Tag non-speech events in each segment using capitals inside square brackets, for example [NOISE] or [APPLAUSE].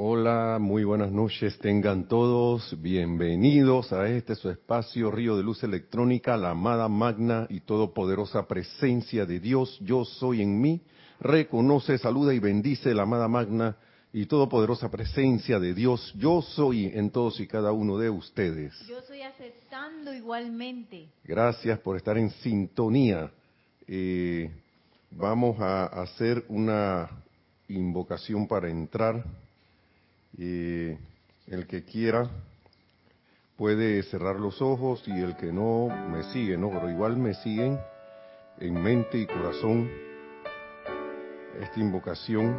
Hola, muy buenas noches, tengan todos bienvenidos a este su espacio Río de Luz Electrónica, la amada magna y todopoderosa presencia de Dios, yo soy en mí, reconoce, saluda y bendice la amada magna y todopoderosa presencia de Dios, yo soy en todos y cada uno de ustedes. Yo estoy aceptando igualmente. Gracias por estar en sintonía. Eh, vamos a hacer una invocación para entrar. Eh, el que quiera puede cerrar los ojos y el que no me sigue, ¿no? Pero igual me siguen en mente y corazón esta invocación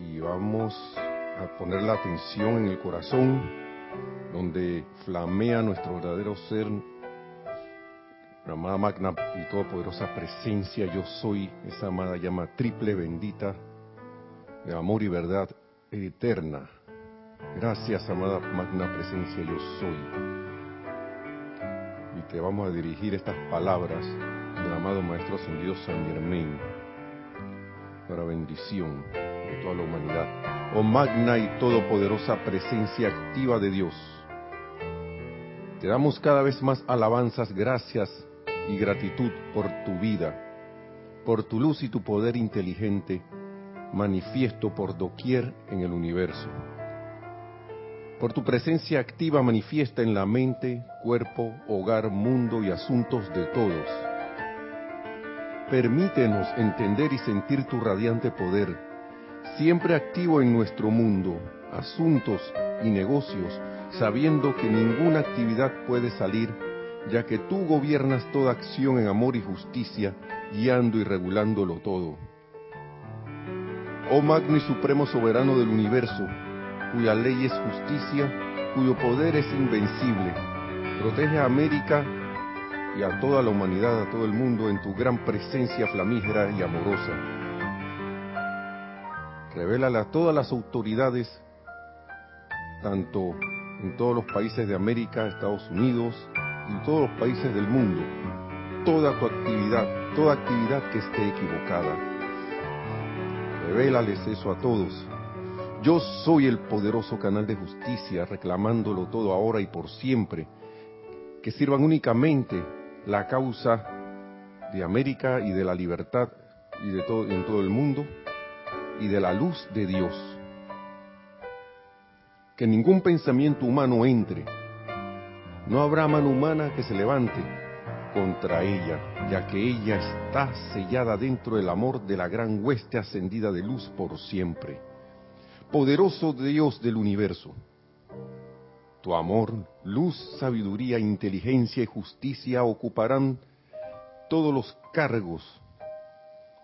y vamos a poner la atención en el corazón donde flamea nuestro verdadero ser, la amada magna y todopoderosa presencia, yo soy esa amada llama triple bendita de amor y verdad eterna. Gracias, amada magna presencia, yo soy. Y te vamos a dirigir estas palabras del amado Maestro Ascendido San Germain para bendición de toda la humanidad. Oh magna y todopoderosa presencia activa de Dios. Te damos cada vez más alabanzas, gracias y gratitud por tu vida, por tu luz y tu poder inteligente manifiesto por doquier en el universo. Por tu presencia activa manifiesta en la mente, cuerpo, hogar, mundo y asuntos de todos. Permítenos entender y sentir tu radiante poder, siempre activo en nuestro mundo, asuntos y negocios, sabiendo que ninguna actividad puede salir, ya que tú gobiernas toda acción en amor y justicia, guiando y regulándolo todo oh magno y supremo soberano del universo, cuya ley es justicia, cuyo poder es invencible. Protege a América y a toda la humanidad, a todo el mundo, en tu gran presencia flamígera y amorosa. Revélale a todas las autoridades, tanto en todos los países de América, Estados Unidos y todos los países del mundo, toda tu actividad, toda actividad que esté equivocada Revélales eso a todos. Yo soy el poderoso canal de justicia, reclamándolo todo ahora y por siempre, que sirvan únicamente la causa de América y de la libertad y de todo en todo el mundo y de la luz de Dios. Que ningún pensamiento humano entre. No habrá mano humana que se levante contra ella, ya que ella está sellada dentro del amor de la gran hueste ascendida de luz por siempre. Poderoso Dios del universo, tu amor, luz, sabiduría, inteligencia y justicia ocuparán todos los cargos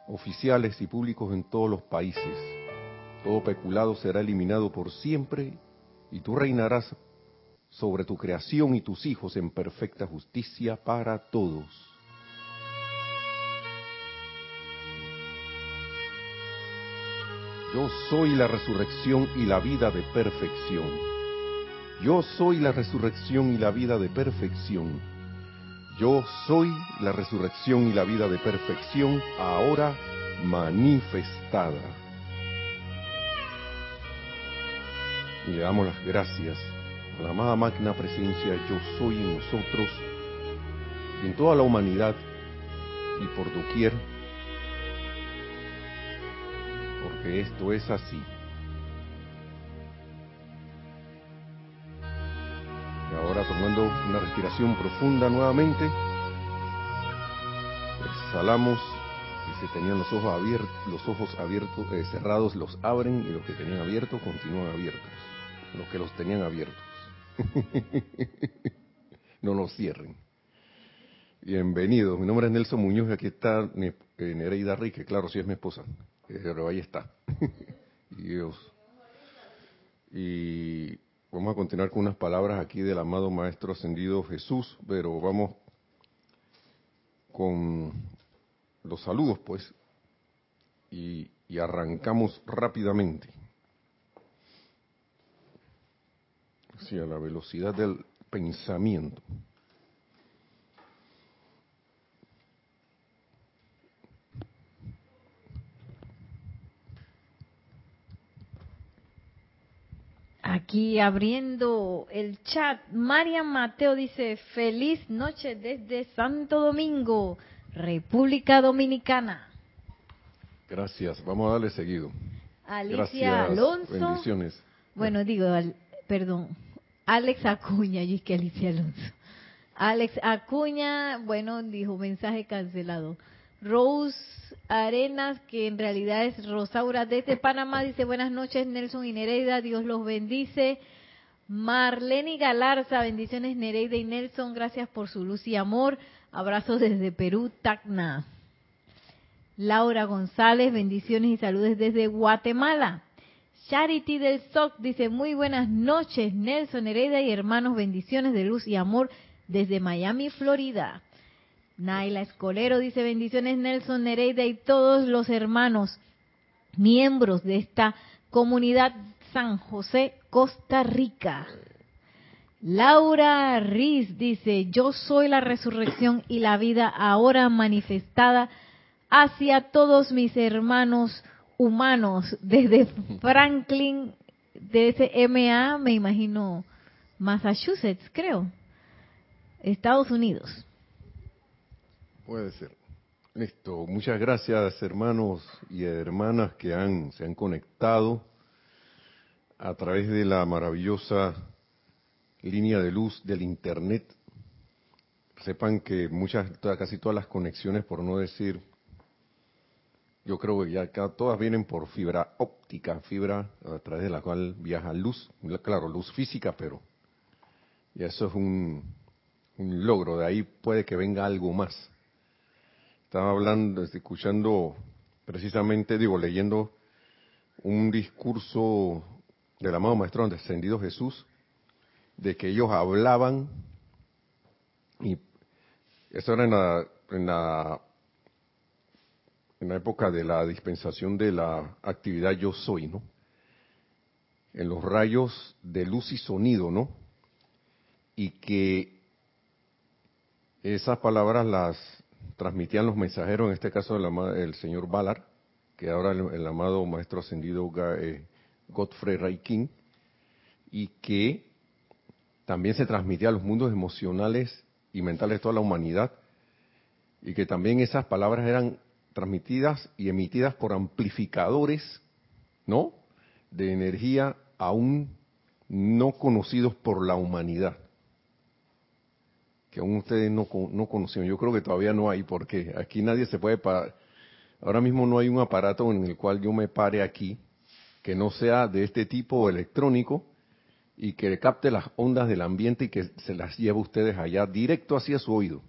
oficiales y públicos en todos los países. Todo peculado será eliminado por siempre y tú reinarás sobre tu creación y tus hijos en perfecta justicia para todos. Yo soy la resurrección y la vida de perfección. Yo soy la resurrección y la vida de perfección. Yo soy la resurrección y la vida de perfección ahora manifestada. Y le damos las gracias la amada máquina presencia yo soy en nosotros y en toda la humanidad y por doquier, porque esto es así. Y ahora tomando una respiración profunda nuevamente, exhalamos y si tenían los ojos abiertos, los ojos eh, cerrados los abren y los que tenían abiertos continúan abiertos, los que los tenían abiertos. [LAUGHS] no nos cierren. Bienvenidos, mi nombre es Nelson Muñoz y aquí está eh, Nereida Rique, claro, si es mi esposa, eh, pero ahí está. [LAUGHS] y Dios. Y vamos a continuar con unas palabras aquí del amado Maestro Ascendido Jesús, pero vamos con los saludos, pues, y arrancamos rápidamente. sí, a la velocidad del pensamiento. Aquí abriendo el chat, Marian Mateo dice, feliz noche desde Santo Domingo, República Dominicana. Gracias, vamos a darle seguido. Alicia Gracias. Alonso. Bendiciones. Bueno, digo, al, perdón. Alex Acuña, y que Alicia Alonso. Alex Acuña, bueno, dijo mensaje cancelado. Rose Arenas, que en realidad es Rosaura desde Panamá, dice buenas noches Nelson y Nereida, Dios los bendice. Marlene Galarza, bendiciones Nereida y Nelson, gracias por su luz y amor. Abrazos desde Perú, Tacna. Laura González, bendiciones y saludos desde Guatemala. Charity del SOC dice muy buenas noches Nelson, Nereida y hermanos, bendiciones de luz y amor desde Miami, Florida. Naila Escolero dice bendiciones Nelson Nereida y todos los hermanos miembros de esta comunidad San José, Costa Rica. Laura Riz dice, yo soy la resurrección y la vida ahora manifestada hacia todos mis hermanos humanos desde Franklin, desde MA, me imagino, Massachusetts, creo, Estados Unidos. Puede ser. Listo. Muchas gracias, hermanos y hermanas que han, se han conectado a través de la maravillosa línea de luz del Internet. Sepan que muchas, casi todas las conexiones, por no decir, yo creo que ya todas vienen por fibra óptica, fibra a través de la cual viaja luz, claro, luz física, pero y eso es un, un logro, de ahí puede que venga algo más. Estaba hablando, escuchando precisamente, digo, leyendo un discurso del amado Maestro descendido Jesús, de que ellos hablaban, y eso era en la, en la, en la época de la dispensación de la actividad yo soy, ¿no? En los rayos de luz y sonido, ¿no? Y que esas palabras las transmitían los mensajeros, en este caso el, señor Ballard, que ahora el, amado maestro ascendido eh, Godfrey Ray y que también se transmitía a los mundos emocionales y mentales de toda la humanidad, y que también esas palabras eran transmitidas y emitidas por amplificadores, ¿no? De energía aún no conocidos por la humanidad que aún ustedes no, no conocían. Yo creo que todavía no hay, porque aquí nadie se puede parar. Ahora mismo no hay un aparato en el cual yo me pare aquí que no sea de este tipo electrónico y que capte las ondas del ambiente y que se las lleve ustedes allá directo hacia su oído.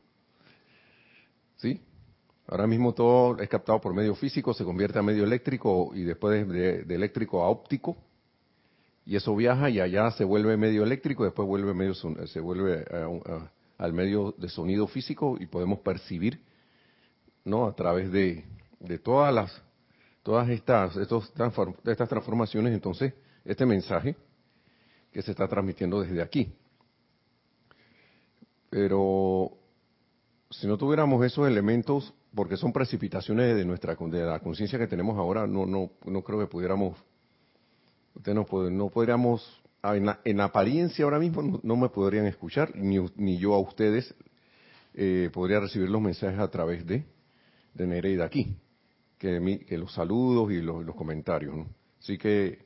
¿Sí? Ahora mismo todo es captado por medio físico, se convierte a medio eléctrico y después de, eléctrico a óptico y eso viaja y allá se vuelve medio eléctrico, después vuelve medio se vuelve al medio de sonido físico y podemos percibir, ¿no? A través de, de todas las, todas estas, estos, estas transformaciones, entonces, este mensaje que se está transmitiendo desde aquí. Pero si no tuviéramos esos elementos, porque son precipitaciones de nuestra de la conciencia que tenemos ahora, no no no creo que pudiéramos no, no podríamos Ah, en, apariencia ahora mismo no, me podrían escuchar, ni, yo a ustedes eh, podría recibir los mensajes a través de, de Nereida aquí, que, que los saludos y los, comentarios. Así que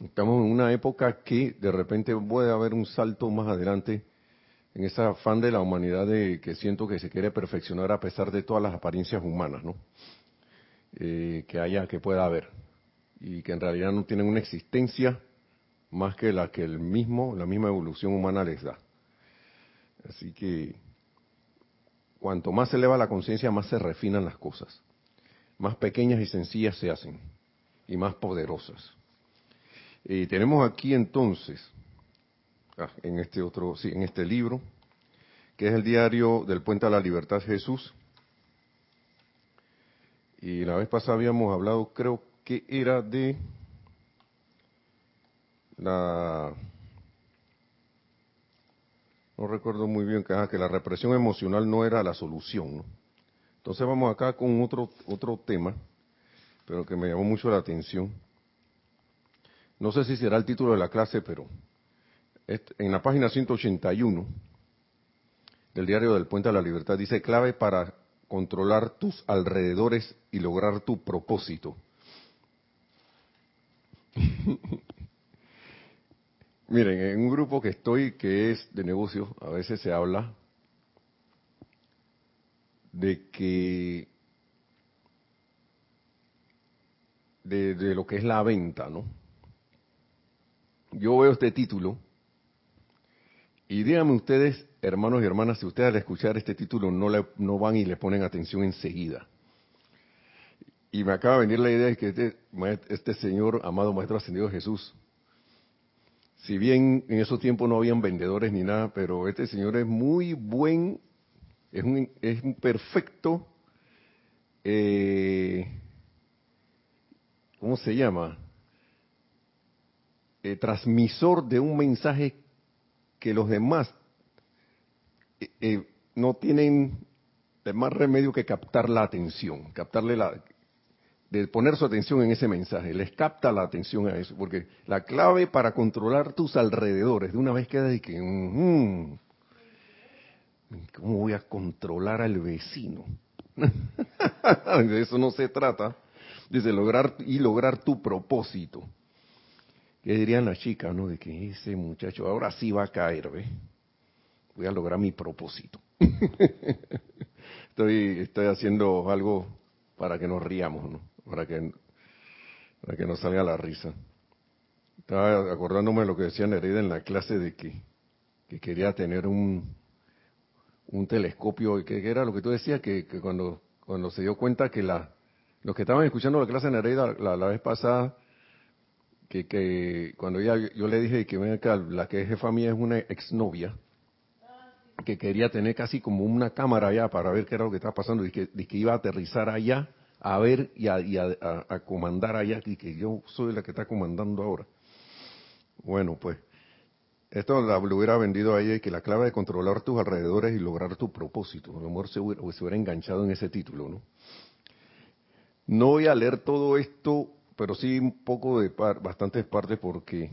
estamos en una época que de repente puede haber un salto más adelante en ese afán de la humanidad de que siento que se quiere perfeccionar a pesar de todas las apariencias humanas, ¿no? Eh, que haya, que pueda haber, y que en realidad no tienen una existencia más que la que el mismo, la misma evolución humana les da. Así que cuanto más se eleva la conciencia, más se refinan las cosas. Más pequeñas y sencillas se hacen y más poderosas. Y tenemos aquí entonces, en este otro, sí, en este libro, que es el diario del Puente a la Libertad Jesús. Y la vez pasada habíamos hablado, creo que era de la no recuerdo muy bien que, que la represión emocional no era la solución. Entonces vamos acá con otro otro tema, pero que me llamó mucho la atención. no sé si será el título de la clase, pero en la página 181 del diario del Puente de la Libertad dice clave para controlar tus alrededores y lograr tu propósito. [LAUGHS] Miren, en un grupo que estoy que es de negocios, a veces se habla de que de, de, lo que es la venta, ¿no? Yo veo este título y díganme ustedes, hermanos y hermanas, si ustedes al escuchar este título no, van y le ponen atención enseguida. Y me acaba de venir la idea de que este, este señor, amado Maestro Ascendido Jesús, si bien en esos tiempos no habían vendedores ni nada, pero este señor es muy buen, es un, es un perfecto, eh, ¿cómo se llama? Eh, transmisor de un mensaje que los demás eh, no tienen más remedio que captar la atención, captarle la, de poner su atención en ese mensaje, les capta la atención a eso, porque la clave para controlar tus alrededores, de una vez queda de que, ¿cómo voy a controlar al vecino? [LAUGHS] de eso no se trata, dice lograr y lograr tu propósito. ¿Qué dirían las chicas, no? De que ese muchacho ahora sí va a caer, ¿ves? Voy a lograr mi propósito. [LAUGHS] estoy, estoy haciendo algo para que nos riamos, ¿no? para que, para que nos salga la risa. Estaba acordándome de lo que decía Nereida en la clase de que, que quería tener un, un telescopio, que, era lo que tú decías, que, cuando, cuando se dio cuenta que la, los que estaban escuchando la clase de Nereida la vez pasada, que, que cuando ella, yo le dije que la que es jefa mía es una exnovia, que quería tener casi como una cámara allá para ver qué era lo que estaba pasando y que, y que iba a aterrizar allá a ver y a, comandar allá, y que yo soy la que está comandando ahora. Bueno, pues, esto lo hubiera vendido a ella y que la clave de controlar tus alrededores y lograr tu propósito. A lo mejor se hubiera, se hubiera enganchado en ese título, ¿no? No voy a leer todo esto, pero sí un poco de bastantes partes porque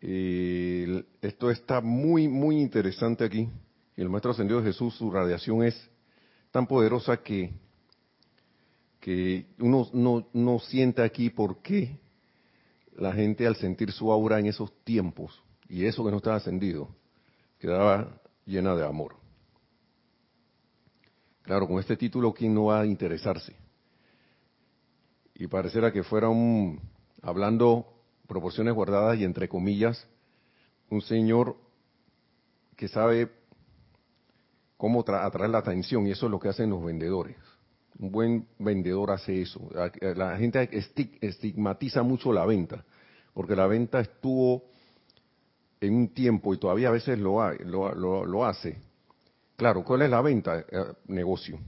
eh, esto está muy, muy interesante aquí. El Maestro Ascendido de Jesús, su radiación es tan poderosa que que uno no, no siente aquí por qué la gente al sentir su aura en esos tiempos, y eso que no estaba ascendido, quedaba llena de amor. Claro, con este título, ¿quién no va a interesarse? Y pareciera que fuera un, hablando proporciones guardadas y entre comillas, un señor que sabe cómo atraer la atención, y eso es lo que hacen los vendedores. Un buen vendedor hace eso. La gente estigmatiza mucho la venta, porque la venta estuvo en un tiempo y todavía a veces lo, lo, hace. Claro, ¿cuál es la venta? Eh, negocio.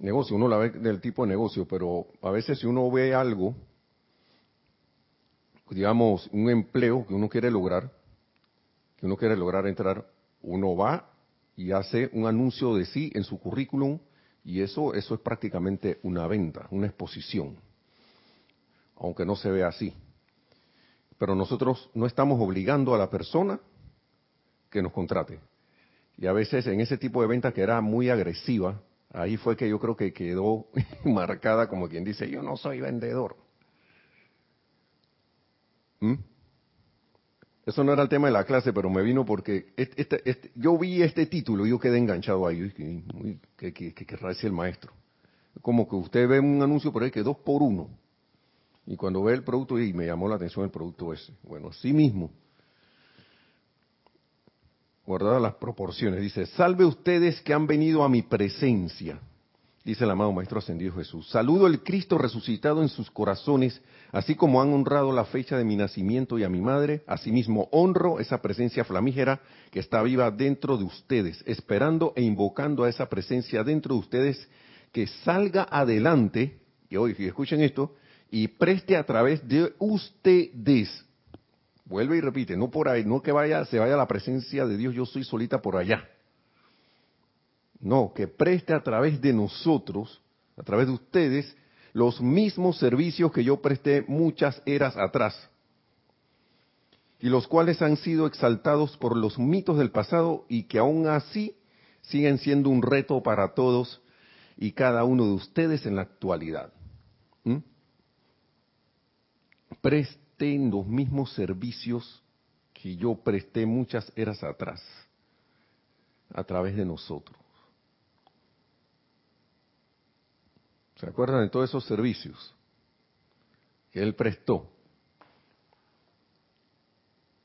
Negocio, uno la ve del tipo de negocio, pero a veces si uno ve algo, digamos, un empleo que uno quiere lograr, que uno quiere lograr entrar, uno va y hace un anuncio de sí en su currículum y eso, eso es prácticamente una venta, una exposición, aunque no se vea así. Pero nosotros no estamos obligando a la persona que nos contrate. Y a veces en ese tipo de venta que era muy agresiva, ahí fue que yo creo que quedó [LAUGHS] marcada como quien dice, yo no soy vendedor. ¿Mm? Eso no era el tema de la clase, pero me vino porque este, este, yo vi este título y yo quedé enganchado ahí. ¿Qué, querrá decir el maestro? Como que usted ve un anuncio por ahí que dos por uno. Y cuando ve el producto, y me llamó la atención el producto ese. Bueno, así mismo. Guardadas las proporciones. Dice, salve ustedes que han venido a mi presencia dice el amado Maestro Ascendido Jesús. Saludo al Cristo resucitado en sus corazones, así como han honrado la fecha de mi nacimiento y a mi madre, asimismo honro esa presencia flamígera que está viva dentro de ustedes, esperando e invocando a esa presencia dentro de ustedes que salga adelante, y hoy escuchen esto, y preste a través de ustedes. Vuelve y repite, no por ahí, no que vaya, se vaya la presencia de Dios, yo soy solita por allá no, que preste a través de nosotros, a través de ustedes, los mismos servicios que yo presté muchas eras atrás, y los cuales han sido exaltados por los mitos del pasado y que aún así siguen siendo un reto para todos y cada uno de ustedes en la actualidad. ¿Mm? Presten los mismos servicios que yo presté muchas eras atrás, a través de nosotros. ¿Se acuerdan de todos esos servicios que Él prestó?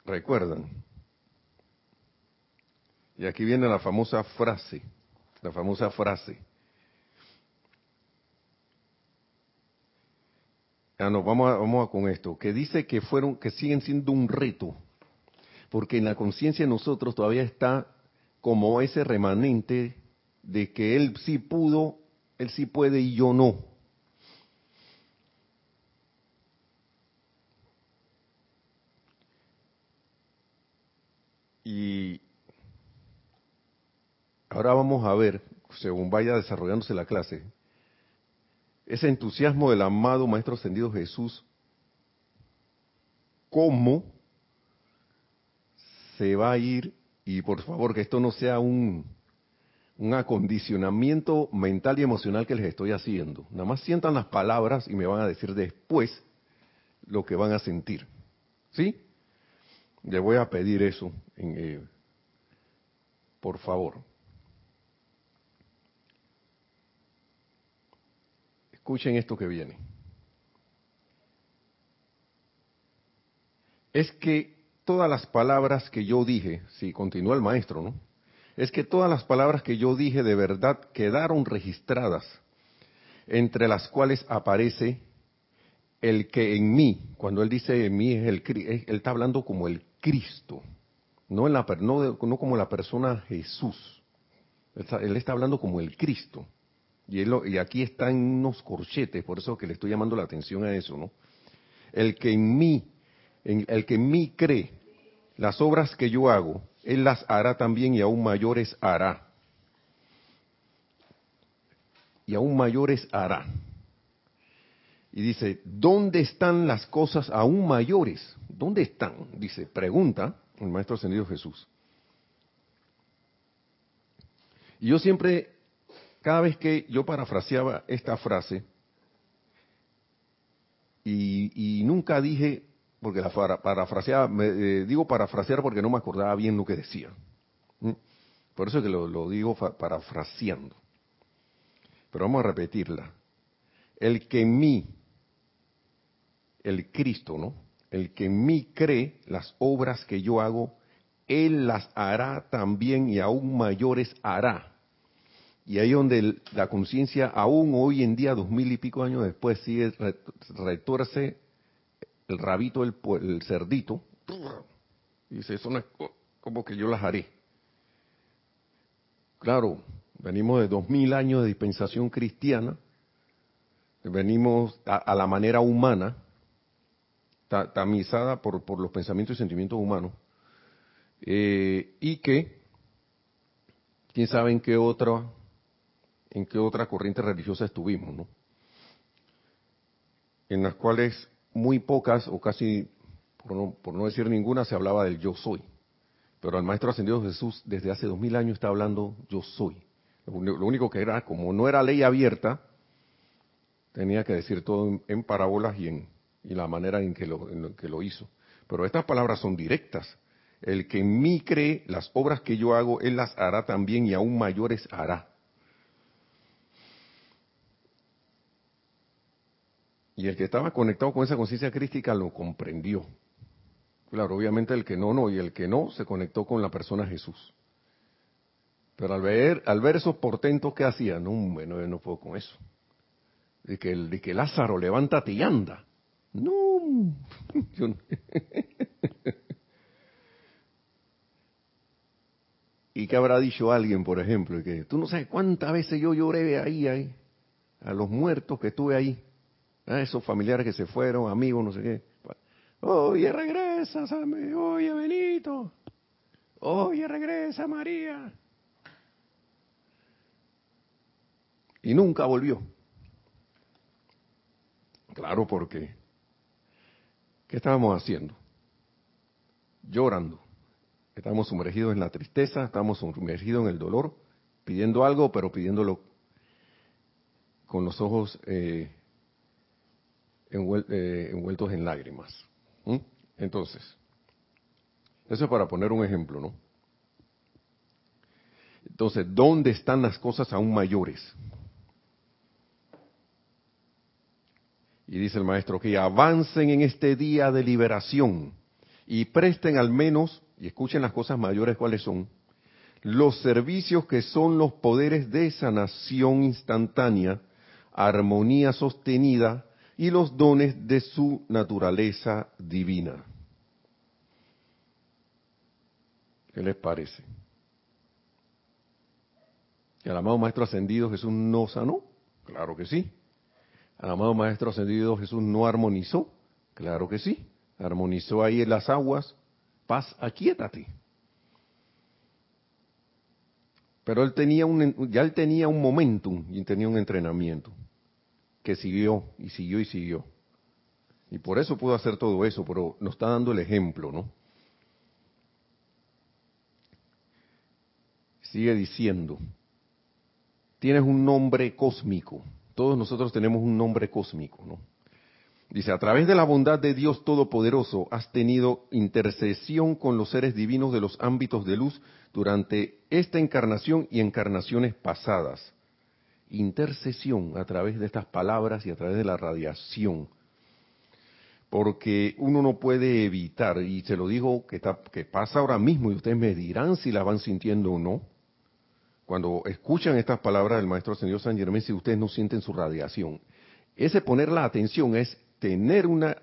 ¿Recuerdan? Y aquí viene la famosa frase, la famosa frase. Ah, no, vamos a, vamos con esto, que dice que fueron, que siguen siendo un reto, porque en la conciencia de nosotros todavía está como ese remanente de que él sí pudo él sí puede y yo no. Y ahora vamos a ver, según vaya desarrollándose la clase, ese entusiasmo del amado Maestro Ascendido Jesús, cómo se va a ir, y por favor que esto no sea un, un acondicionamiento mental y emocional que les estoy haciendo. Nada más sientan las palabras y me van a decir después lo que van a sentir. ¿Sí? Le voy a pedir eso, en, eh, por favor. Escuchen esto que viene. Es que todas las palabras que yo dije, si continúa el maestro, ¿no? es que todas las palabras que yo dije de verdad quedaron registradas, entre las cuales aparece el que en mí, cuando él dice en mí, es el, él está hablando como el Cristo, no, como la persona Jesús. Él está, hablando como el Cristo. Y, aquí está en unos corchetes, por eso que le estoy llamando la atención a eso, ¿no? El que en mí, el que en mí cree las obras que yo hago, él las hará también y aún mayores hará. Y aún mayores hará. Y dice, ¿dónde están las cosas aún mayores? ¿Dónde están? Dice, pregunta el Maestro Ascendido Jesús. Y yo siempre, cada vez que yo parafraseaba esta frase, y, nunca dije porque la parafraseaba, me, eh, digo parafrasear porque no me acordaba bien lo que decía. Por eso que lo, digo parafraseando. Pero vamos a repetirla. El que en mí, el Cristo, ¿no? El que en mí cree las obras que yo hago, Él las hará también y aún mayores hará. Y ahí donde la conciencia, aún hoy en día, dos mil y pico años después, sigue retorce el rabito, el, el cerdito, y dice, eso no es como que yo las haré. Claro, venimos de dos mil años de dispensación cristiana, venimos a, la manera humana, tamizada por, por, los pensamientos y sentimientos humanos, eh, y que, quién sabe en qué otra, en qué otra corriente religiosa estuvimos, ¿no? En las cuales muy pocas, o casi, por no, decir ninguna, se hablaba del yo soy. Pero el Maestro Ascendido Jesús desde hace dos mil años está hablando yo soy. Lo, único que era, como no era ley abierta, tenía que decir todo en, parábolas y en y la manera en que, lo, en que lo hizo. Pero estas palabras son directas. El que en mí cree, las obras que yo hago, él las hará también y aún mayores hará. Y el que estaba conectado con esa conciencia crística lo comprendió. Claro, obviamente el que no, no, y el que no se conectó con la persona Jesús. Pero al ver, al ver esos portentos que hacían, no, bueno, yo no puedo con eso. De que, de que Lázaro, levántate y anda. [LAUGHS] No. ¿Y qué habrá dicho alguien, por ejemplo? Que tú no sabes cuántas veces yo lloré ahí, ahí, a los muertos que estuve ahí. Ah, esos familiares que se fueron, amigos, no sé qué. Oye, regresa, oye, Benito. Oye, regresa, María. Y nunca volvió. Claro, porque ¿qué estábamos haciendo? Llorando. Estamos sumergidos en la tristeza, estamos sumergidos en el dolor, pidiendo algo, pero pidiéndolo con los ojos eh, eh, envueltos en lágrimas. Entonces, eso es para poner un ejemplo, ¿no? Entonces, ¿dónde están las cosas aún mayores? Y dice el maestro que avancen en este día de liberación y presten al menos, y escuchen las cosas mayores cuáles son, los servicios que son los poderes de sanación instantánea, armonía sostenida y los dones de su naturaleza divina. ¿Qué les parece? ¿El amado Maestro Ascendido Jesús no sanó? Claro que sí. ¿El amado Maestro Ascendido Jesús no armonizó? Claro que sí. Armonizó ahí en las aguas. Paz, aquíétate. Pero él tenía un, ya él tenía un momentum y tenía un entrenamiento que siguió y siguió y siguió. Y por eso pudo hacer todo eso, pero nos está dando el ejemplo, ¿no? Sigue diciendo, tienes un nombre cósmico. Todos nosotros tenemos un nombre cósmico, ¿no? Dice, a través de la bondad de Dios Todopoderoso has tenido intercesión con los seres divinos de los ámbitos de luz durante esta encarnación y encarnaciones pasadas. Intercesión a través de estas palabras y a través de la radiación. Porque uno no puede evitar, y se lo digo que, pasa ahora mismo, y ustedes me dirán si la van sintiendo o no, cuando escuchan estas palabras del maestro señor San Germán, si ustedes no sienten su radiación. Ese poner la atención es tener una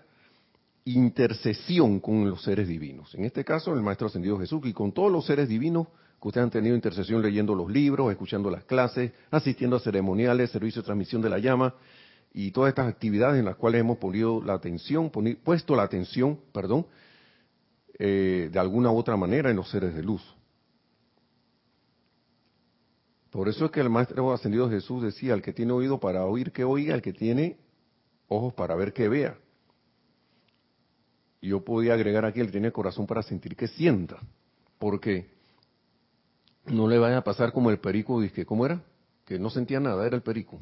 intercesión con los seres divinos. En este caso, el maestro ascendido Jesús y con todos los seres divinos que ustedes han tenido intercesión leyendo los libros, escuchando las clases, asistiendo a ceremoniales, servicio de transmisión de la llama y todas estas actividades en las cuales hemos puesto la atención, puesto la atención, perdón, eh, de alguna u otra manera en los seres de luz. Por eso es que el Maestro Ascendido Jesús decía, el que tiene oído para oír, que oiga, el que tiene ojos para ver, que vea. Yo podía agregar aquí, el que tiene corazón para sentir, que sienta. Porque no le vaya a pasar como el perico, que ¿cómo era? Que no sentía nada, era el perico.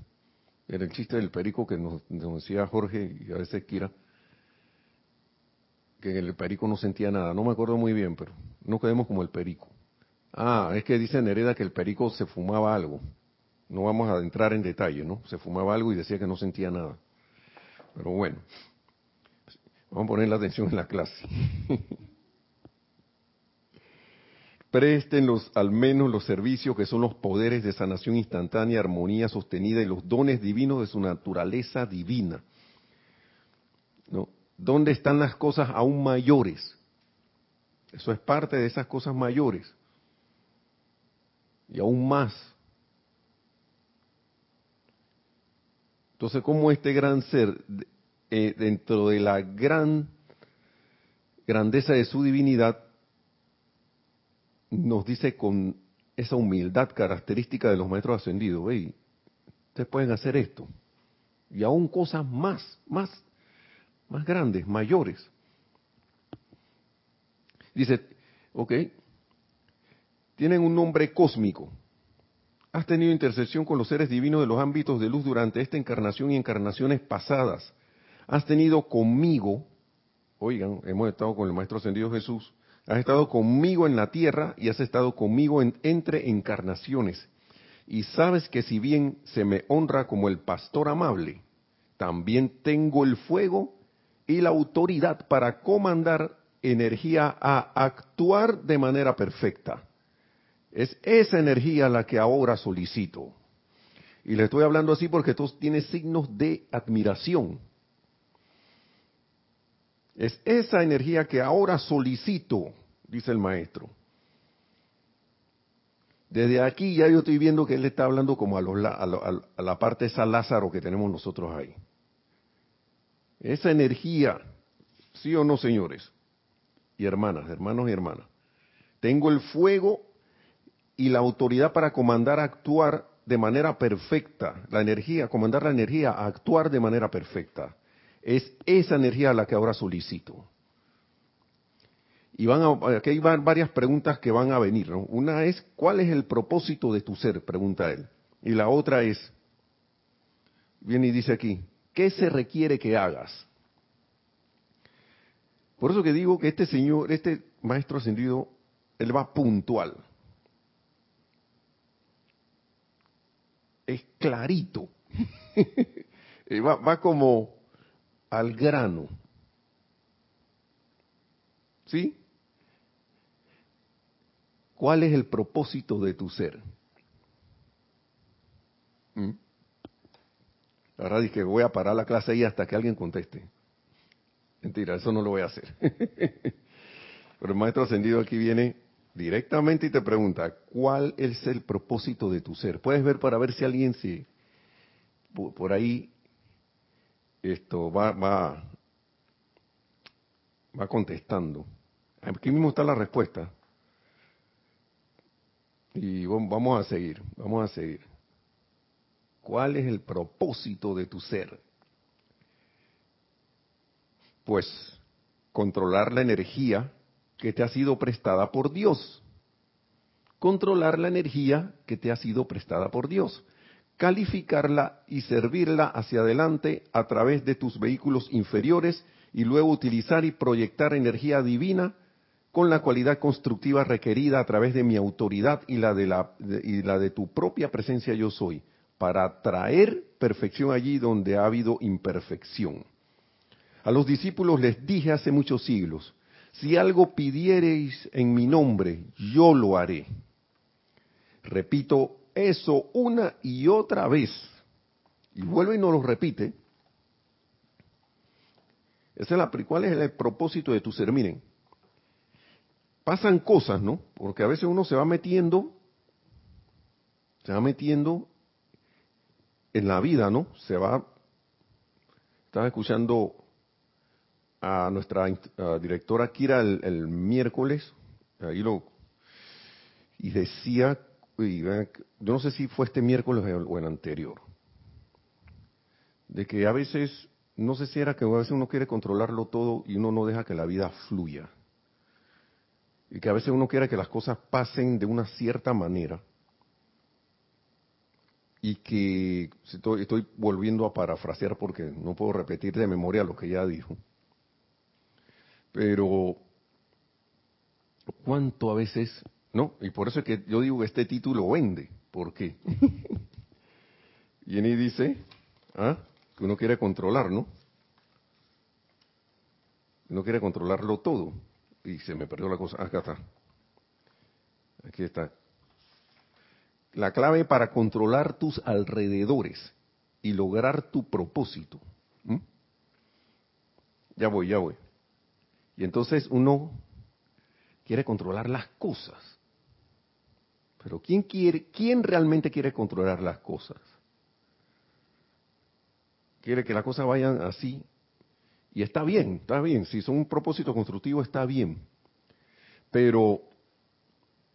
Era el chiste del perico que nos, nos decía Jorge y a veces Kira, que el perico no sentía nada. No me acuerdo muy bien, pero no quedemos como el perico. Ah, es que dice Nereda que el perico se fumaba algo. No vamos a entrar en detalle, ¿no? Se fumaba algo y decía que no sentía nada. Pero bueno, vamos a poner la atención en la clase. [LAUGHS] Presten al menos los servicios que son los poderes de sanación instantánea, armonía sostenida y los dones divinos de su naturaleza divina. ¿No? ¿Dónde están las cosas aún mayores? Eso es parte de esas cosas mayores y aún más. Entonces, ¿cómo este gran ser, eh, dentro de la gran grandeza de su divinidad, nos dice con esa humildad característica de los maestros ascendidos, hey, ustedes pueden hacer esto. Y aún cosas más, más, más grandes, mayores. Dice, ok, tienen un nombre cósmico. Has tenido intercesión con los seres divinos de los ámbitos de luz durante esta encarnación y encarnaciones pasadas. Has tenido conmigo, oigan, hemos estado con el Maestro Ascendido Jesús, has estado conmigo en la tierra y has estado conmigo en, entre encarnaciones. Y sabes que si bien se me honra como el pastor amable, también tengo el fuego y la autoridad para comandar energía a actuar de manera perfecta. Es esa energía la que ahora solicito. Y le estoy hablando así porque esto tiene signos de admiración. Es esa energía que ahora solicito, dice el maestro. Desde aquí ya yo estoy viendo que él está hablando como a, a, la parte esa Lázaro que tenemos nosotros ahí. Esa energía, sí o no, señores, y hermanas, hermanos y hermanas. Tengo el fuego y la autoridad para comandar a actuar de manera perfecta, la energía, comandar la energía a actuar de manera perfecta. Es esa energía a la que ahora solicito. Y van a, aquí hay varias preguntas que van a venir. ¿no? Una es, ¿cuál es el propósito de tu ser? Pregunta él. Y la otra es, viene y dice aquí, ¿qué se requiere que hagas? Por eso que digo que este señor, este maestro ascendido, él va puntual. Es clarito. [LAUGHS] va, va como al grano. ¿Sí? ¿Cuál es el propósito de tu ser? ¿Mm? Ahora dije que voy a parar la clase ahí hasta que alguien conteste. Mentira, eso no lo voy a hacer. [LAUGHS] Pero el maestro ascendido aquí viene directamente y te pregunta, ¿cuál es el propósito de tu ser? Puedes ver para ver si alguien se por ahí esto va va va contestando. Aquí mismo está la respuesta. Y vamos a seguir, vamos a seguir. ¿Cuál es el propósito de tu ser? Pues controlar la energía que te ha sido prestada por Dios. Controlar la energía que te ha sido prestada por Dios. Calificarla y servirla hacia adelante a través de tus vehículos inferiores y luego utilizar y proyectar energía divina con la cualidad constructiva requerida a través de mi autoridad y la de, la, y la de tu propia presencia yo soy, para traer perfección allí donde ha habido imperfección. A los discípulos les dije hace muchos siglos, si algo pidiereis en mi nombre, yo lo haré. Repito eso una y otra vez. Y vuelve y nos lo repite. ¿Cuál es el propósito de tu ser? Miren, pasan cosas, ¿no? Porque a veces uno se va metiendo, se va metiendo en la vida, ¿no? Se va, estaba escuchando a nuestra directora Kira el, miércoles, ahí lo, y decía, yo no sé si fue este miércoles o el anterior, de que a veces, no sé si era que a veces uno quiere controlarlo todo y uno no deja que la vida fluya y que a veces uno quiere que las cosas pasen de una cierta manera y que estoy, volviendo a parafrasear porque no puedo repetir de memoria lo que ya dijo, pero cuánto a veces, ¿no? Y por eso es que yo digo que este título vende, ¿por qué? Viene [LAUGHS] y dice, ¿ah? Que uno quiere controlar, ¿no? Uno quiere controlarlo todo y se me perdió la cosa. Acá está. Aquí está. La clave para controlar tus alrededores y lograr tu propósito. Ya voy, ya voy. Y entonces uno quiere controlar las cosas. Pero ¿quién quiere, quién realmente quiere controlar las cosas? Quiere que las cosas vayan así y está bien, está bien, si son un propósito constructivo está bien. Pero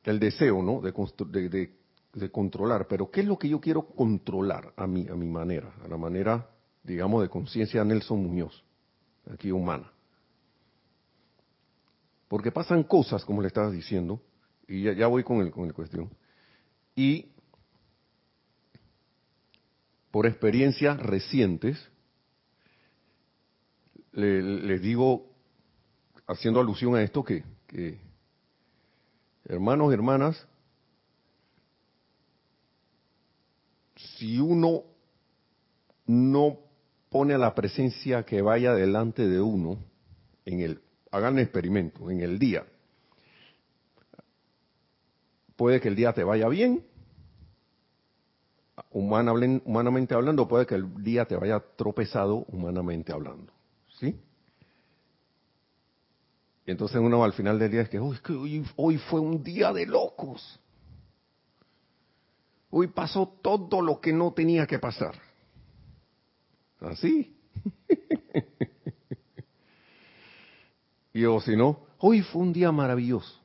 el deseo, ¿no? De, de, controlar. Pero ¿qué es lo que yo quiero controlar a mi, a mi manera? A la manera, digamos, de conciencia de Nelson Muñoz, aquí humana. Porque pasan cosas, como le estabas diciendo, y ya, ya voy con el, con el cuestión. Y por experiencias recientes, les digo, haciendo alusión a esto, que, que hermanos hermanas, si uno no pone a la presencia que vaya delante de uno, en el, hagan el experimento, en el día, puede que el día te vaya bien, humanamente hablando, puede que el día te vaya tropezado humanamente hablando. ¿Sí? Y entonces uno al final del día es que, hoy, hoy fue un día de locos. Hoy pasó todo lo que no tenía que pasar. Así. [LAUGHS] y o si no, hoy fue un día maravilloso.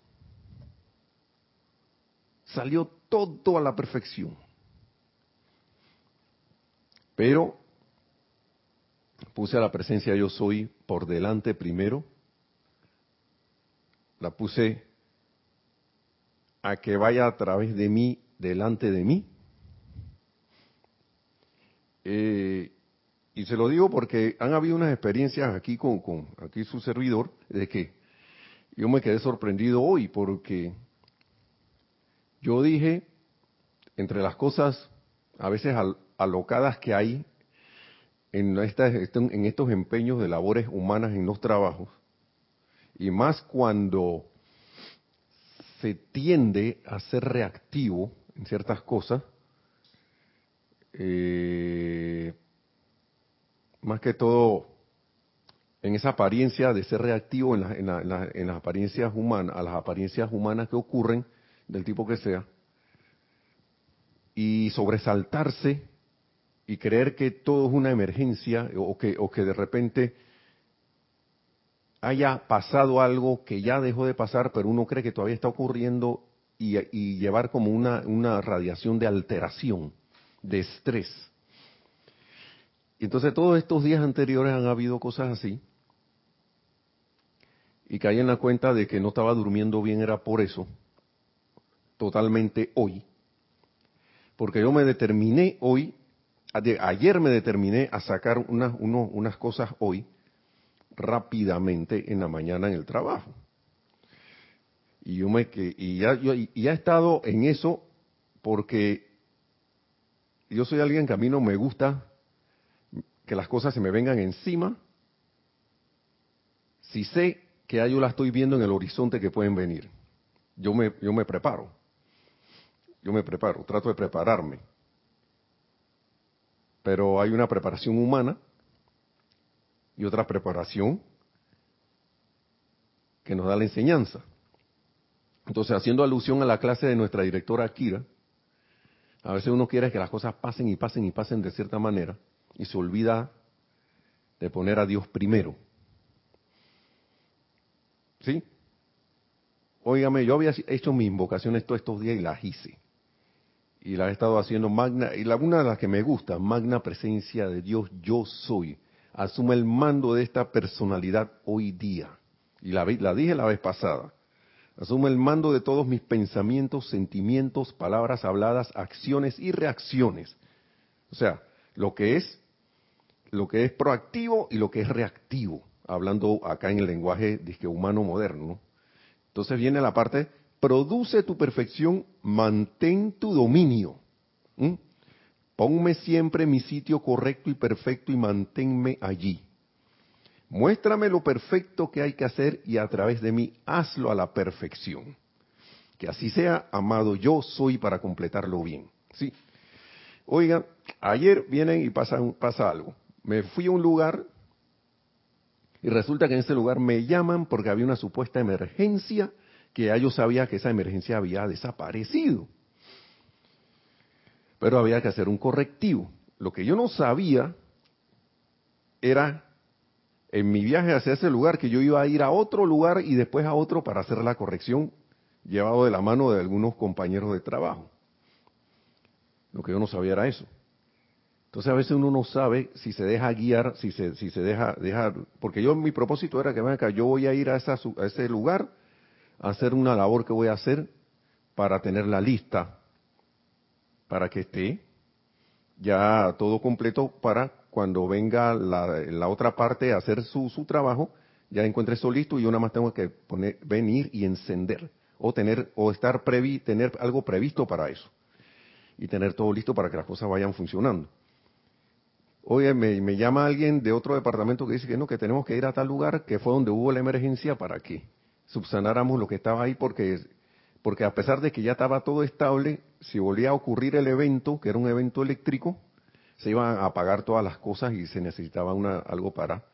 Salió todo a la perfección. Pero puse a la presencia yo soy por delante primero, la puse a que vaya a través de mí, delante de mí. Eh, y se lo digo porque han habido unas experiencias aquí con, con aquí su servidor de que yo me quedé sorprendido hoy porque yo dije entre las cosas a veces alocadas que hay en, en estos empeños de labores humanas en los trabajos, y más cuando se tiende a ser reactivo en ciertas cosas, eh, más que todo en esa apariencia de ser reactivo en, en las apariencias humanas, a las apariencias humanas que ocurren, del tipo que sea, y sobresaltarse y creer que todo es una emergencia o que, o que de repente haya pasado algo que ya dejó de pasar, pero uno cree que todavía está ocurriendo y, llevar como una, una radiación de alteración, de estrés. Entonces todos estos días anteriores han habido cosas así. Y caí en la cuenta de que no estaba durmiendo bien era por eso, totalmente hoy porque yo me determiné hoy, ayer me determiné a sacar unas, unas cosas hoy rápidamente en la mañana en el trabajo. Y yo me y ya, yo, y ya he estado en eso porque yo soy alguien que a mí no me gusta que las cosas se me vengan encima si sé que ya yo la estoy viendo en el horizonte que pueden venir. Yo me, yo me preparo yo me preparo, trato de prepararme. Pero hay una preparación humana y otra preparación que nos da la enseñanza. Entonces, haciendo alusión a la clase de nuestra directora Akira, a veces uno quiere que las cosas pasen y pasen y pasen de cierta manera y se olvida de poner a Dios primero. ¿Sí? Óigame, yo había hecho mis invocaciones todos estos días y las hice y la he estado haciendo magna, y la, una de las que me gusta, magna presencia de Dios, yo soy. Asume el mando de esta personalidad hoy día. Y la, la dije la vez pasada. Asume el mando de todos mis pensamientos, sentimientos, palabras habladas, acciones y reacciones. O sea, lo que es, lo que es proactivo y lo que es reactivo, hablando acá en el lenguaje humano moderno. Entonces viene la parte produce tu perfección, mantén tu dominio. Ponme siempre mi sitio correcto y perfecto y manténme allí. Muéstrame lo perfecto que hay que hacer y a través de mí hazlo a la perfección. Que así sea, amado, yo soy para completarlo bien. ¿sí? Oigan, ayer vienen y pasa, pasa algo. Me fui a un lugar y resulta que en ese lugar me llaman porque había una supuesta emergencia que ya yo sabía que esa emergencia había desaparecido. Pero había que hacer un correctivo. Lo que yo no sabía era en mi viaje hacia ese lugar que yo iba a ir a otro lugar y después a otro para hacer la corrección, llevado de la mano de algunos compañeros de trabajo. Lo que yo no sabía era eso. Entonces a veces uno no sabe si se deja guiar, si se, si se deja, dejar, porque yo mi propósito era que acá, yo voy a ir a, esa, a ese lugar hacer una labor que voy a hacer para tener la lista, para que esté ya todo completo para cuando venga la, otra parte a hacer su, su, trabajo, ya encuentre eso listo y yo nada más tengo que poner, venir y encender o tener o estar previ, tener algo previsto para eso y tener todo listo para que las cosas vayan funcionando. Oye, me, llama alguien de otro departamento que dice que no, que tenemos que ir a tal lugar que fue donde hubo la emergencia para qué subsanáramos lo que estaba ahí porque, porque a pesar de que ya estaba todo estable, si volvía a ocurrir el evento, que era un evento eléctrico, se iban a apagar todas las cosas y se necesitaba una, algo para,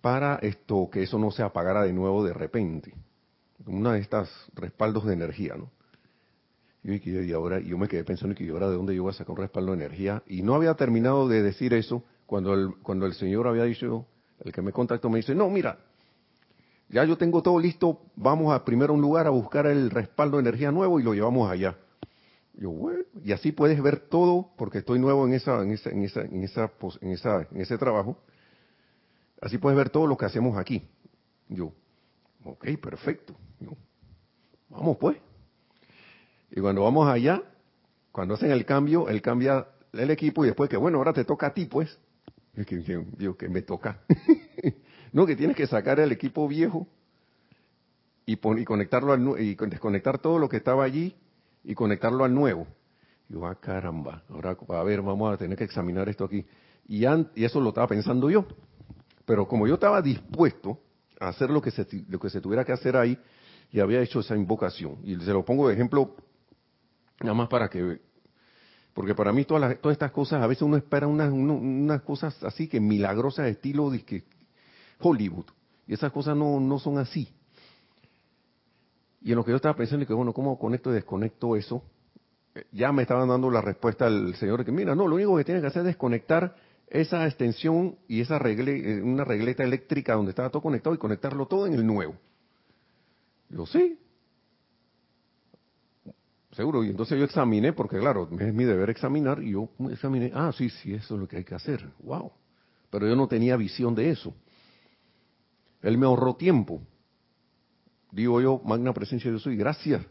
para esto, que eso no se apagara de nuevo de repente. Una de estas respaldos de energía, ¿no? Y, ahora yo me quedé pensando que ahora de dónde yo voy a sacar un respaldo de energía. Y no había terminado de decir eso cuando el, cuando el señor había dicho, el que me contactó me dice, no, mira, ya yo tengo todo listo, vamos a primero a un lugar a buscar el respaldo de energía nuevo y lo llevamos allá. Yo, bueno, y así puedes ver todo, porque estoy nuevo en esa, en esa, en esa, en esa, en ese trabajo. Así puedes ver todo lo que hacemos aquí. Yo, ok, perfecto. vamos pues. Y cuando vamos allá, cuando hacen el cambio, él cambia el equipo y después que, bueno, ahora te toca a ti, pues. Digo, que me toca. [LAUGHS] no, que tienes que sacar el equipo viejo y, y conectarlo al, y desconectar todo lo que estaba allí y conectarlo al nuevo. Y yo, ah, caramba, ahora a ver, vamos a tener que examinar esto aquí. Y, y eso lo estaba pensando yo. Pero como yo estaba dispuesto a hacer lo que se, lo que se tuviera que hacer ahí, y había hecho esa invocación. Y se lo pongo de ejemplo, nada más para que porque para mí todas, todas estas cosas, a veces uno espera unas, unas cosas así que milagrosas, estilo de Hollywood. Y esas cosas no, no son así. Y en lo que yo estaba pensando, que bueno, ¿cómo conecto y desconecto eso? Eh, ya me estaban dando la respuesta al señor que, mira, no, lo único que tiene que hacer es desconectar esa extensión y esa regle, eh, una regleta eléctrica donde estaba todo conectado y conectarlo todo en el nuevo. Yo sí. Seguro, y entonces yo examiné, porque claro, es mi deber examinar, y yo examiné, ah, sí, sí, eso es lo que hay que hacer. Wow. Pero yo no tenía visión de eso. Él me ahorró tiempo digo yo, magna presencia yo soy, gracias.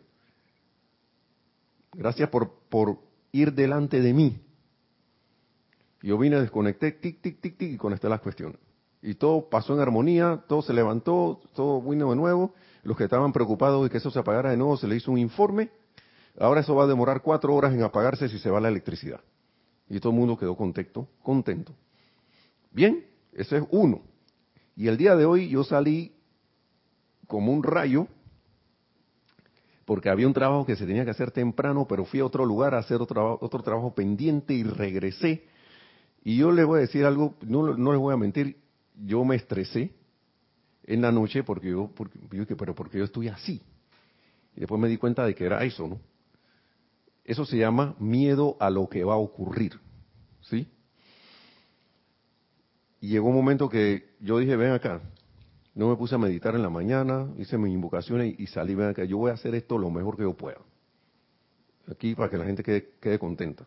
Gracias por, por ir delante de mí. Yo vine, desconecté, tic, tic, tic, tic, y conecté las cuestiones. Y todo pasó en armonía, todo se levantó, todo vino de nuevo. Los que estaban preocupados de que eso se apagara de nuevo, se le hizo un informe. Ahora eso va a demorar cuatro horas en apagarse si se va la electricidad. Y todo el mundo quedó contento, contento. Bien, ese es uno. Y el día de hoy yo salí como un rayo, porque había un trabajo que se tenía que hacer temprano, pero fui a otro lugar a hacer otro, otro trabajo pendiente y regresé. Y yo le voy a decir algo, no, no les voy a mentir, yo me estresé en la noche porque yo, porque, pero porque yo estoy así. Y después me di cuenta de que era eso, ¿no? Eso se llama miedo a lo que va a ocurrir, ¿sí? Y llegó un momento que yo dije, ven acá, no me puse a meditar en la mañana, hice mis invocaciones y, salí, ven acá, yo voy a hacer esto lo mejor que yo pueda. Aquí para que la gente quede, contenta.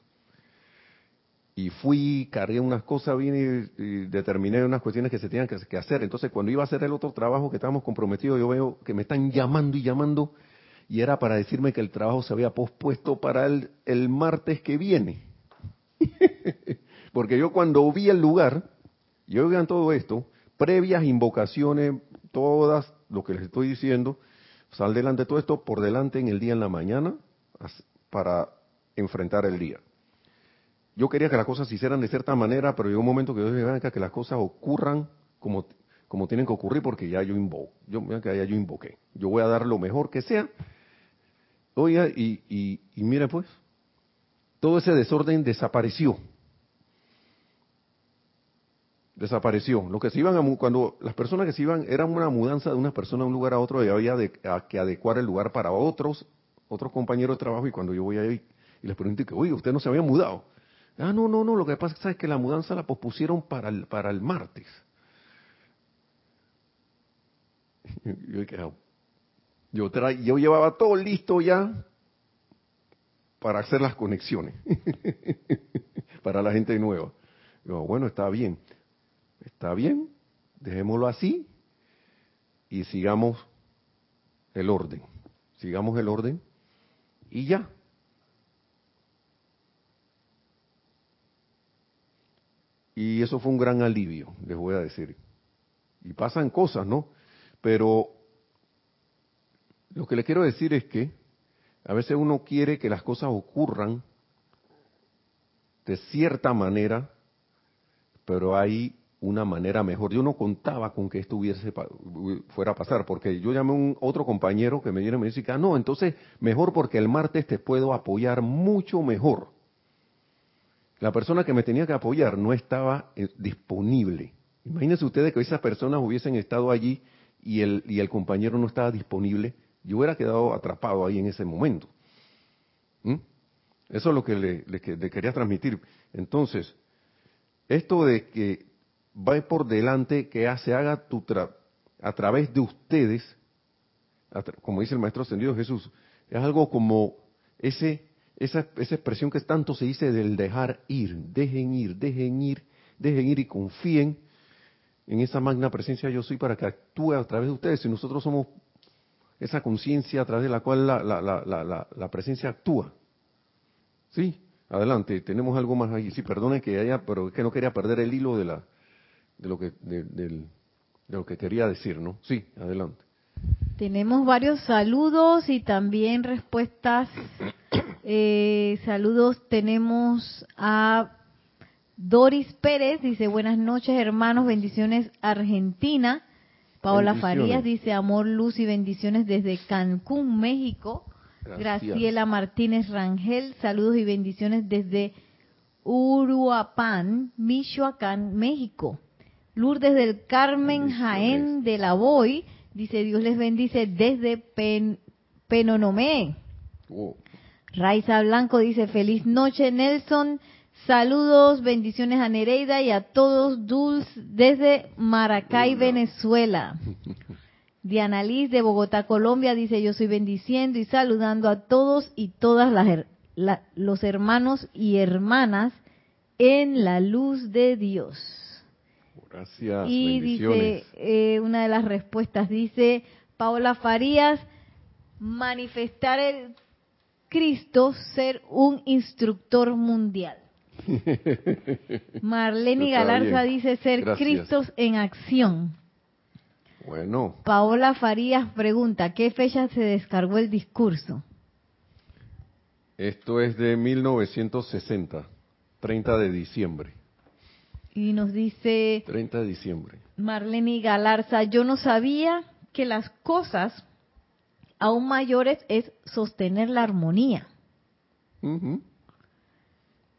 Y fui, cargué unas cosas, vine y, determiné unas cuestiones que se tenían que, hacer. Entonces, cuando iba a hacer el otro trabajo que estábamos comprometidos, yo veo que me están llamando y llamando, y era para decirme que el trabajo se había pospuesto para el, el martes que viene. [LAUGHS] Porque yo cuando vi el lugar, y oigan todo esto, previas invocaciones, todas lo que les estoy diciendo, sal delante de todo esto por delante en el día en la mañana para enfrentar el día. Yo quería que las cosas se hicieran de cierta manera, pero llegó un momento que yo dije, que las cosas ocurran como, como tienen que ocurrir porque ya yo invoco, yo, ya yo invoqué. Yo voy a dar lo mejor que sea. Oiga, y, y, y mire pues, todo ese desorden desapareció desapareció. Lo que se iban a, cuando las personas que se iban eran una mudanza de una persona de un lugar a otro y había que adecuar el lugar para otros otros compañeros de trabajo y cuando yo voy ahí y les pregunto que, oye, usted no se había mudado. Ah, no, no, no, lo que pasa es que la mudanza la pospusieron para el, para el martes. [LAUGHS] Yo, yo llevaba todo listo ya para hacer las conexiones [LAUGHS] para la gente nueva. Yo, bueno, está bien. Está bien, dejémoslo así y sigamos el orden. Sigamos el orden y ya. Y eso fue un gran alivio, les voy a decir. Y pasan cosas, ¿no? Pero lo que le quiero decir es que a veces uno quiere que las cosas ocurran de cierta manera, pero hay una manera mejor. Yo no contaba con que esto hubiese, fuera a pasar, porque yo llamé a un otro compañero que me viene y me dice, ah, no, entonces mejor porque el martes te puedo apoyar mucho mejor. La persona que me tenía que apoyar no estaba eh, disponible. Imagínense ustedes que esas personas hubiesen estado allí y el, y el compañero no estaba disponible, yo hubiera quedado atrapado ahí en ese momento. ¿Mm? Eso es lo que le, le quería transmitir. Entonces, esto de que va por delante que se haga tu a través de ustedes, como dice el Maestro Ascendido Jesús, es algo como ese esa, esa expresión que tanto se dice del dejar ir, dejen ir, dejen ir, dejen ir y confíen en esa magna presencia yo soy para que actúe a través de ustedes. Y nosotros somos esa conciencia a través de la cual la, la, la, la, presencia actúa. Sí, adelante, tenemos algo más ahí. Sí, perdone que haya, pero es que no quería perder el hilo de, la, de, lo, que, de, de lo que quería decir, ¿no? Sí, adelante. Tenemos varios saludos y también respuestas. [COUGHS] Eh, saludos tenemos a Doris Pérez, dice buenas noches hermanos, bendiciones Argentina. Paola Farías dice amor, luz y bendiciones desde Cancún, México. Graciela Martínez Rangel, saludos y bendiciones desde Uruapan, Michoacán, México. Lourdes del Carmen Jaén de la Boy Dice, Dios les bendice desde Pen, Penonomé. Raiza Blanco dice, feliz noche Nelson. Saludos, bendiciones a Nereida y a todos Dulce desde Maracay, Venezuela. [LAUGHS] Diana Liz de Bogotá, Colombia dice, yo soy bendiciendo y saludando a todos y todas las, los hermanos y hermanas en la luz de Dios. Gracias. Y dice, eh, una de las respuestas dice, Paola Farías, manifestar el Cristo ser un instructor mundial. [LAUGHS] Marlene Galarza dice ser Cristo en acción. Bueno. Paola Farías pregunta, ¿qué fecha se descargó el discurso? Esto es de 1960, 30 de diciembre. Y nos dice... 30 de diciembre. Marlene Galarza, yo no sabía que las cosas aún mayores es sostener la armonía.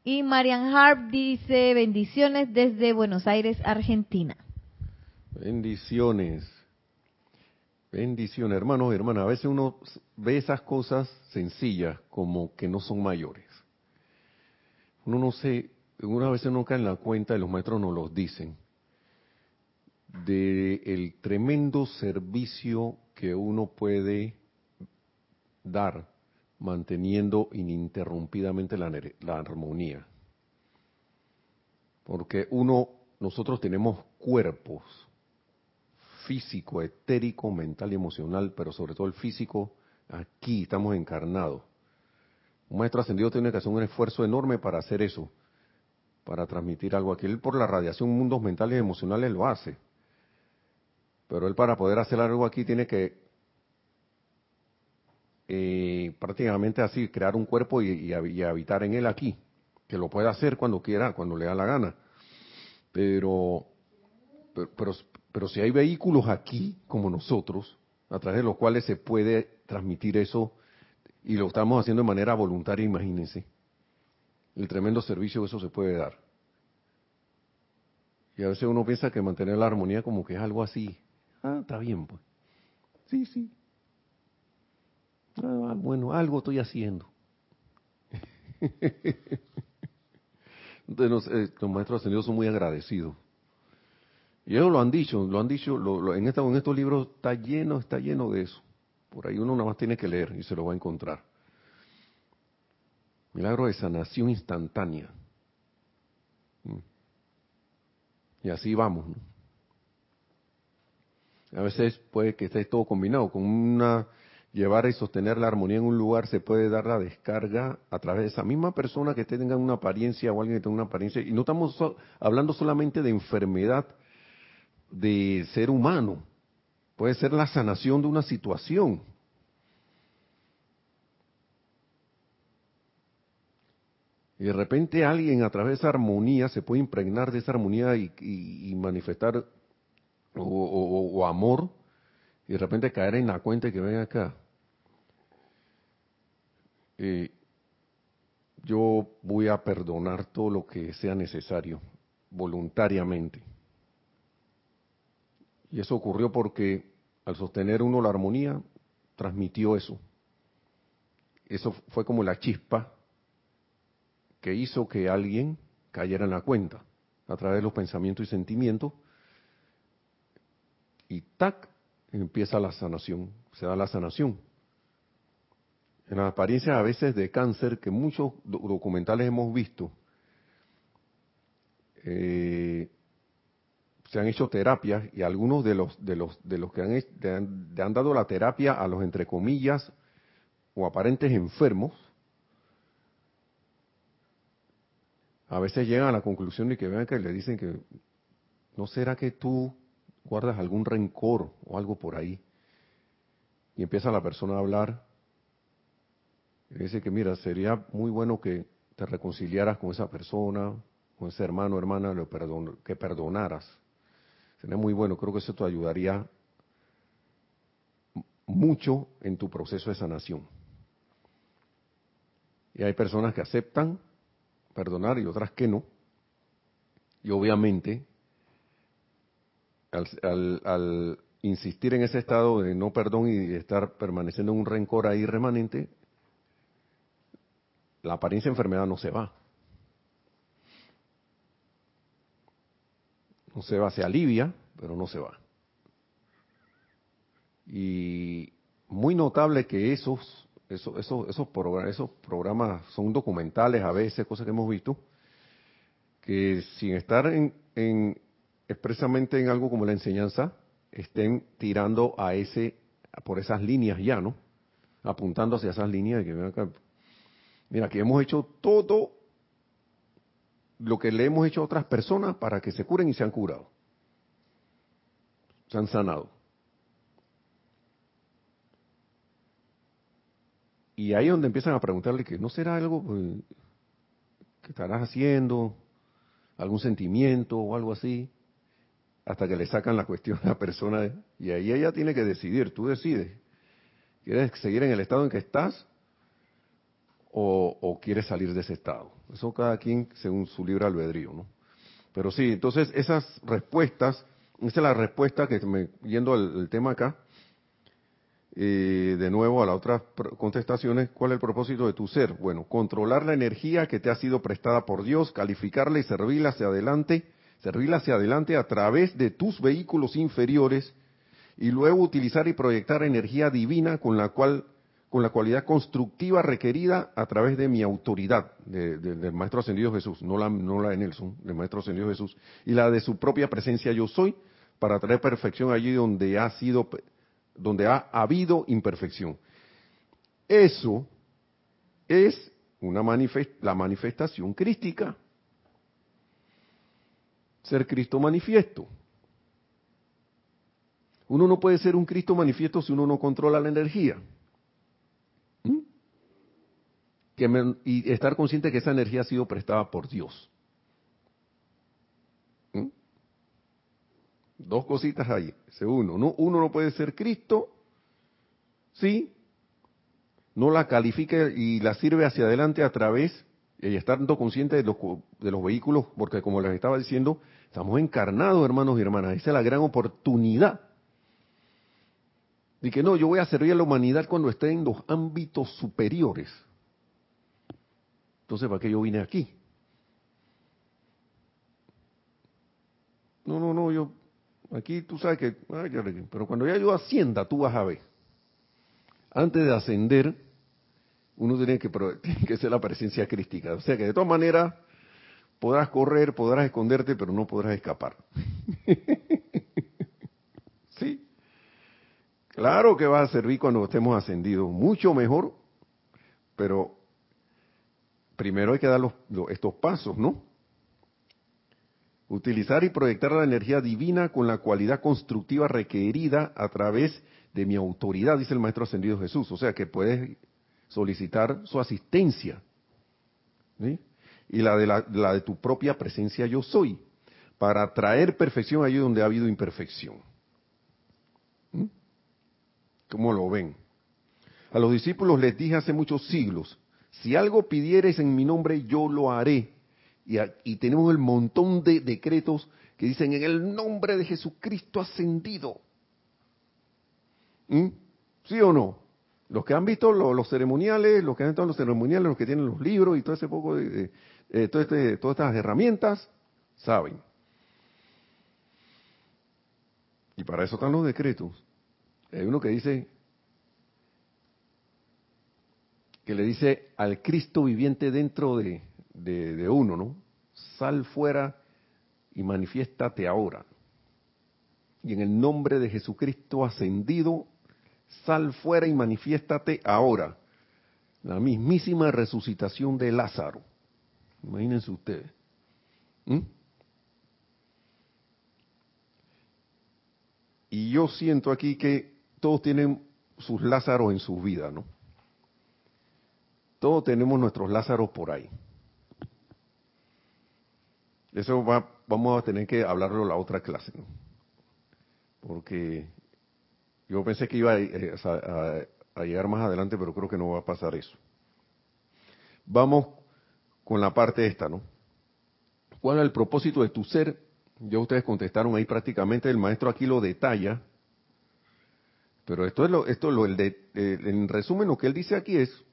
Y Marian Harp dice, bendiciones desde Buenos Aires, Argentina. Bendiciones. Bendiciones, hermanos y hermanas. A veces uno ve esas cosas sencillas como que no son mayores. Uno no se una vez no cae en la cuenta, y los maestros nos los dicen, de el tremendo servicio que uno puede dar manteniendo ininterrumpidamente la, la armonía. Porque uno, nosotros tenemos cuerpos, físico, etérico, mental y emocional, pero sobre todo el físico, aquí estamos encarnados. Un maestro ascendido tiene que hacer un esfuerzo enorme para hacer eso para transmitir algo aquí. Él por la radiación mundos mentales y emocionales lo hace. Pero él para poder hacer algo aquí tiene que eh, prácticamente así crear un cuerpo y, habitar en él aquí. Que lo puede hacer cuando quiera, cuando le da la gana. Pero, pero, pero si hay vehículos aquí como nosotros, a través de los cuales se puede transmitir eso y lo estamos haciendo de manera voluntaria, imagínense el tremendo servicio que eso se puede dar. Y a veces uno piensa que mantener la armonía como que es algo así. Ah, está bien, pues. Sí, sí. Ah, bueno, algo estoy haciendo. [LAUGHS] Entonces, eh, los maestros ascendidos son muy agradecidos. Y ellos lo han dicho, lo han dicho, en, en estos libros está lleno, está lleno de eso. Por ahí uno nada más tiene que leer y se lo va a encontrar. Milagro de sanación instantánea. Mm. Y así vamos. A veces puede que esté todo combinado. Con una llevar y sostener la armonía en un lugar se puede dar la descarga a través de esa misma persona que tenga una apariencia o alguien que tenga una apariencia. Y no estamos hablando solamente de enfermedad de ser humano. Puede ser la sanación de una situación. Y de repente alguien a través de esa armonía se puede impregnar de esa armonía y, manifestar o, amor y de repente caer en la cuenta que ven acá. Eh, yo voy a perdonar todo lo que sea necesario, voluntariamente. Y eso ocurrió porque al sostener uno la armonía, transmitió eso. Eso fue como la chispa que hizo que alguien cayera en la cuenta a través de los pensamientos y sentimientos y tac, empieza la sanación, se da la sanación. en las apariencias a veces de cáncer que muchos documentales hemos visto, eh, se han hecho terapias y algunos de los de los de los que han, han, dado la terapia a los entre comillas o aparentes enfermos a veces llegan a la conclusión de que vean que le dicen que no será que tú guardas algún rencor o algo por ahí y empieza la persona a hablar. Y dice que mira sería muy bueno que te reconciliaras con esa persona con ese hermano hermana que perdonaras. Sería muy bueno, creo que eso te ayudaría mucho en tu proceso de sanación. Y hay personas que aceptan perdonar y otras que no. Y obviamente, al, insistir en ese estado de no perdón y de estar permaneciendo en un rencor ahí remanente, la apariencia de enfermedad no se va. no se va, se alivia, pero no se va. Y muy notable que esos, esos, esos, esos, programas, esos programas son documentales a veces, cosas que hemos visto, que sin estar en, en expresamente en algo como la enseñanza, estén tirando a ese, por esas líneas ya, ¿no? Apuntando hacia esas líneas que acá. Mira, que hemos hecho todo lo que le hemos hecho a otras personas para que se curen y se han curado. Se han sanado. Y ahí es donde empiezan a preguntarle que no será algo pues, que estarás haciendo, algún sentimiento o algo así, hasta que le sacan la cuestión a la persona. Y ahí ella tiene que decidir, tú decides. ¿Quieres seguir en el estado en que estás o, quiere salir de ese estado. Eso cada quien según su libre albedrío, ¿no? Pero sí, entonces esas respuestas, esa es la respuesta que me, yendo al, tema acá, eh, de nuevo a las otras contestaciones, ¿cuál es el propósito de tu ser? Bueno, controlar la energía que te ha sido prestada por Dios, calificarla y servirla hacia adelante, servirla hacia adelante a través de tus vehículos inferiores y luego utilizar y proyectar energía divina con la cual con la cualidad constructiva requerida a través de mi autoridad, del Maestro Ascendido Jesús, no la, no la de Nelson, del Maestro Ascendido Jesús, y la de su propia presencia yo soy, para traer perfección allí donde ha sido, donde ha habido imperfección. Eso es una la manifestación crística. Ser Cristo manifiesto. Uno no puede ser un Cristo manifiesto si uno no controla la energía y estar consciente que esa energía ha sido prestada por Dios. Dos cositas ahí. Uno, no, uno no puede ser Cristo si no la califica y la sirve hacia adelante a través y estando consciente de los, de los vehículos, porque como les estaba diciendo, estamos encarnados, hermanos y hermanas. Esa es la gran oportunidad. De que no, yo voy a servir a la humanidad cuando esté en los ámbitos superiores. Entonces, ¿para qué yo vine aquí? No, no, no, yo, aquí tú sabes que, pero cuando ya yo ascienda, tú vas a ver. Antes de ascender, uno tiene que, [LAUGHS] tiene que ser la presencia crística. O sea que de todas maneras, podrás correr, podrás esconderte, pero no podrás escapar. [LAUGHS] sí. Claro que va a servir cuando estemos ascendidos, mucho mejor, pero primero hay que dar estos pasos, ¿no? Utilizar y proyectar la energía divina con la cualidad constructiva requerida a través de mi autoridad, dice el Maestro Ascendido Jesús. O sea que puedes solicitar su asistencia. Y la de, la, de tu propia presencia yo soy, para traer perfección allí donde ha habido imperfección. ¿Mm? ¿Cómo lo ven? A los discípulos les dije hace muchos siglos, si algo pidieres en mi nombre, yo lo haré. Y, tenemos el montón de decretos que dicen en el nombre de Jesucristo ascendido. ¿Mm? ¿Sí o no? Los que han visto los, ceremoniales, los que han visto los ceremoniales, los que tienen los libros y todo ese poco de, este, todas estas herramientas, saben. Y para eso están los decretos. Hay uno que dice, que le dice al Cristo viviente dentro de, de uno, ¿no? Sal fuera y manifiéstate ahora. Y en el nombre de Jesucristo ascendido, sal fuera y manifiéstate ahora. La mismísima resucitación de Lázaro. Imagínense ustedes. ¿Mm? Y yo siento aquí que todos tienen sus Lázaros en sus vidas, ¿no? Todos tenemos nuestros Lázaros por ahí. Eso va, vamos a tener que hablarlo la otra clase. Porque yo pensé que iba a, llegar más adelante, pero creo que no va a pasar eso. Vamos con la parte esta, ¿no? ¿Cuál es el propósito de tu ser? Ya ustedes contestaron ahí prácticamente, el maestro aquí lo detalla, pero esto es lo, esto lo, el de, en resumen lo que él dice aquí es,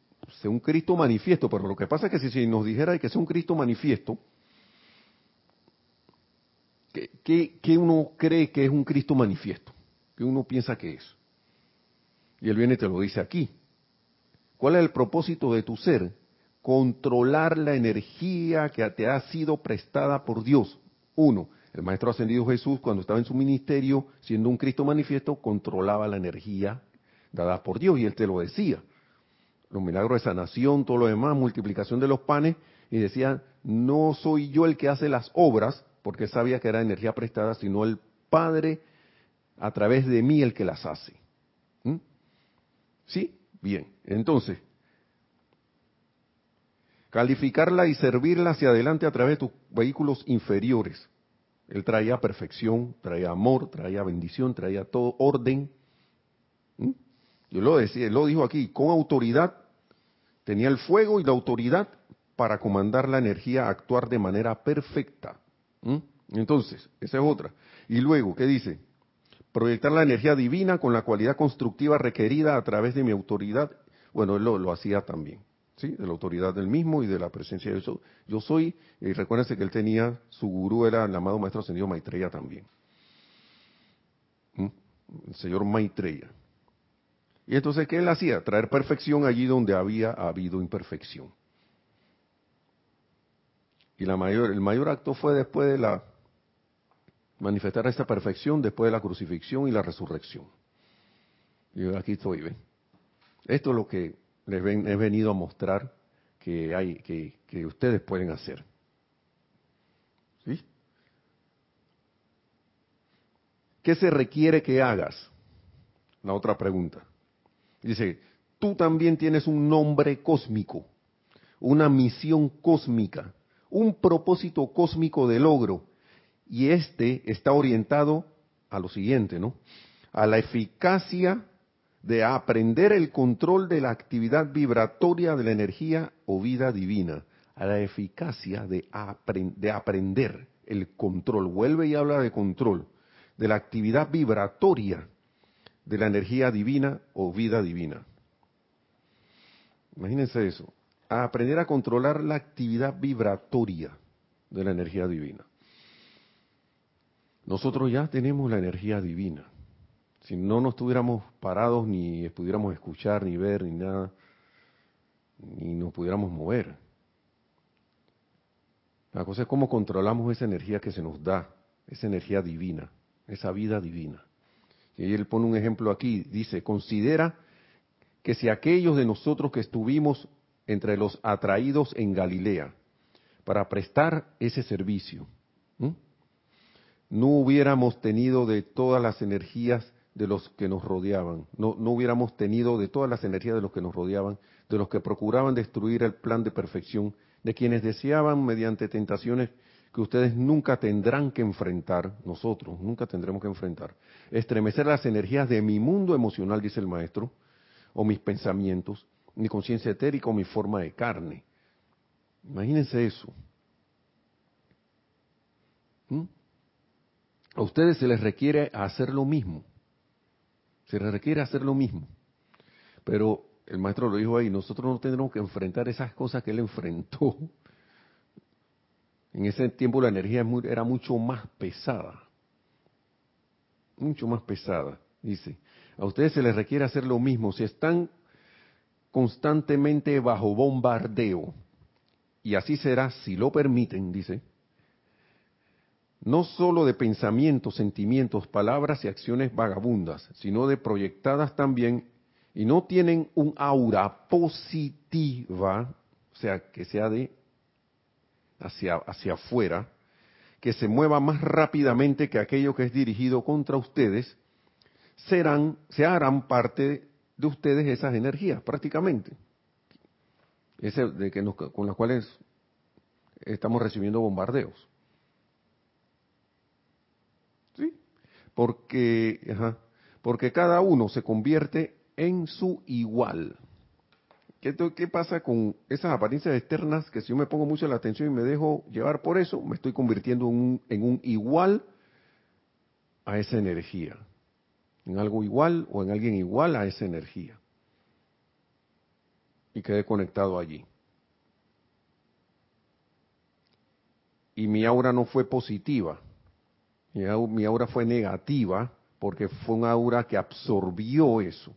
ser un Cristo manifiesto, pero lo que pasa es que si, nos dijera que es un Cristo manifiesto, ¿qué, uno cree que es un Cristo manifiesto? ¿Qué uno piensa que es? Y él viene y te lo dice aquí. ¿Cuál es el propósito de tu ser? Controlar la energía que te ha sido prestada por Dios. Uno, el Maestro Ascendido Jesús, cuando estaba en su ministerio, siendo un Cristo manifiesto, controlaba la energía dada por Dios y él te lo decía. Los milagros de sanación, todo lo demás, multiplicación de los panes, y decía, no soy yo el que hace las obras, porque sabía que era energía prestada, sino el Padre a través de mí el que las hace. ¿Mm? ¿Sí? Bien. Entonces, calificarla y servirla hacia adelante a través de tus vehículos inferiores. Él traía perfección, traía amor, traía bendición, traía todo orden. ¿Mm? Yo lo decía, él lo dijo aquí, con autoridad, tenía el fuego y la autoridad para comandar la energía a actuar de manera perfecta. ¿Mm? Entonces, esa es otra. Y luego, ¿qué dice? Proyectar la energía divina con la cualidad constructiva requerida a través de mi autoridad. Bueno, él lo, hacía también, ¿sí? De la autoridad del mismo y de la presencia de eso. Yo soy, y recuérdense que él tenía, su gurú era el amado Maestro Ascendido Maitreya también. ¿Mm? El señor Maitreya. Y entonces, ¿qué él hacía? Traer perfección allí donde había habido imperfección. Y la mayor, el mayor acto fue después de la manifestar esta perfección, después de la crucifixión y la resurrección. Y aquí estoy, ¿ven? Esto es lo que les he venido a mostrar que hay, que, que ustedes pueden hacer. ¿Sí? ¿Qué se requiere que hagas? La otra pregunta. Dice, tú también tienes un nombre cósmico, una misión cósmica un propósito cósmico de logro. Y este está orientado a lo siguiente, ¿no? A la eficacia de aprender el control de la actividad vibratoria de la energía o vida divina. A la eficacia de, de aprender el control. Vuelve y habla de control. De la actividad vibratoria de la energía divina o vida divina. Imagínense eso a aprender a controlar la actividad vibratoria de la energía divina. Nosotros ya tenemos la energía divina. Si no nos estuviéramos parados, ni pudiéramos escuchar, ni ver, ni nada, ni nos pudiéramos mover. La cosa es cómo controlamos esa energía que se nos da, esa energía divina, esa vida divina. Y él pone un ejemplo aquí, dice, considera que si aquellos de nosotros que estuvimos entre los atraídos en Galilea para prestar ese servicio. No hubiéramos tenido de todas las energías de los que nos rodeaban, no, no hubiéramos tenido de todas las energías de los que nos rodeaban, de los que procuraban destruir el plan de perfección, de quienes deseaban mediante tentaciones que ustedes nunca tendrán que enfrentar, nosotros nunca tendremos que enfrentar, estremecer las energías de mi mundo emocional, dice el maestro, o mis pensamientos, mi conciencia etérica o mi forma de carne. Imagínense eso. ¿Mm? A ustedes se les requiere hacer lo mismo. Se les requiere hacer lo mismo. Pero el maestro lo dijo ahí, nosotros no tendremos que enfrentar esas cosas que él enfrentó. En ese tiempo la energía era mucho más pesada. Mucho más pesada, dice. A ustedes se les requiere hacer lo mismo. Si están constantemente bajo bombardeo. Y así será, si lo permiten, dice, no sólo de pensamientos, sentimientos, palabras y acciones vagabundas, sino de proyectadas también, y no tienen un aura positiva, o sea, que sea de hacia, hacia afuera, que se mueva más rápidamente que aquello que es dirigido contra ustedes, serán, se harán parte de ustedes esas energías, prácticamente, de que con las cuales estamos recibiendo bombardeos. ¿Sí? Porque, porque cada uno se convierte en su igual. ¿Qué, ¿Qué, pasa con esas apariencias externas que si yo me pongo mucho la atención y me dejo llevar por eso, me estoy convirtiendo en un, en un igual a esa energía? En algo igual o en alguien igual a esa energía. Y quedé conectado allí. Y mi aura no fue positiva. Mi aura fue negativa porque fue un aura que absorbió eso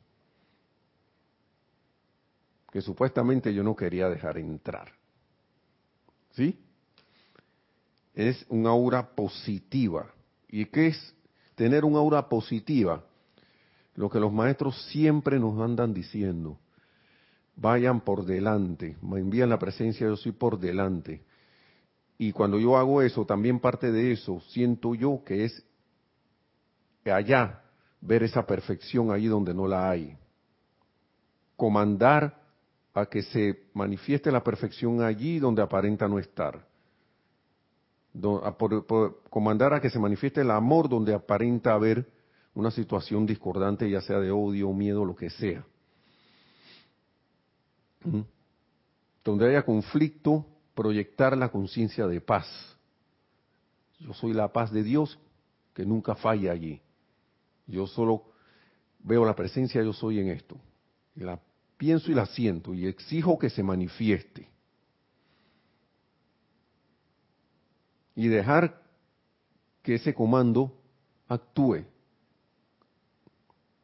que supuestamente yo no quería dejar entrar. ¿Sí? Es una aura positiva. ¿Y qué es tener una aura positiva? Lo que los maestros siempre nos andan diciendo. Vayan por delante, me envían la presencia, yo soy por delante. Y cuando yo hago eso, también parte de eso, siento yo que es allá ver esa perfección ahí donde no la hay. Comandar a que se manifieste la perfección allí donde aparenta no estar. comandar a que se manifieste el amor donde aparenta haber una situación discordante, ya sea de odio, miedo, lo que sea. ¿Mm? Donde haya conflicto, proyectar la conciencia de paz. Yo soy la paz de Dios que nunca falla allí. Yo solo veo la presencia, yo soy en esto. La pienso y la siento y exijo que se manifieste. Y dejar que ese comando actúe,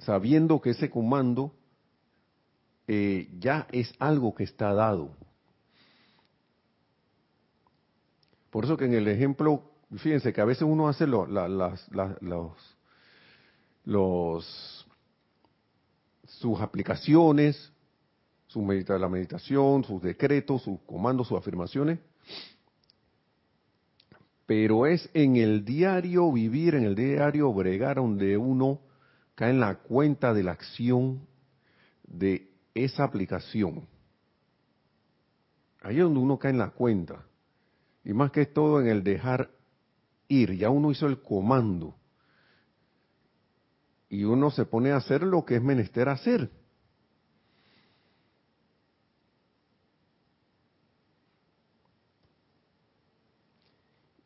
sabiendo que ese comando eh, ya es algo que está dado. Por eso que en el ejemplo, fíjense que a veces uno hace los, los, sus aplicaciones, su la meditación, sus decretos, sus comandos, sus afirmaciones, pero es en el diario vivir, en el diario bregar, donde uno cae en la cuenta de la acción de esa aplicación. Ahí es donde uno cae en la cuenta. Y más que todo en el dejar ir. Ya uno hizo el comando. Y uno se pone a hacer lo que es menester hacer.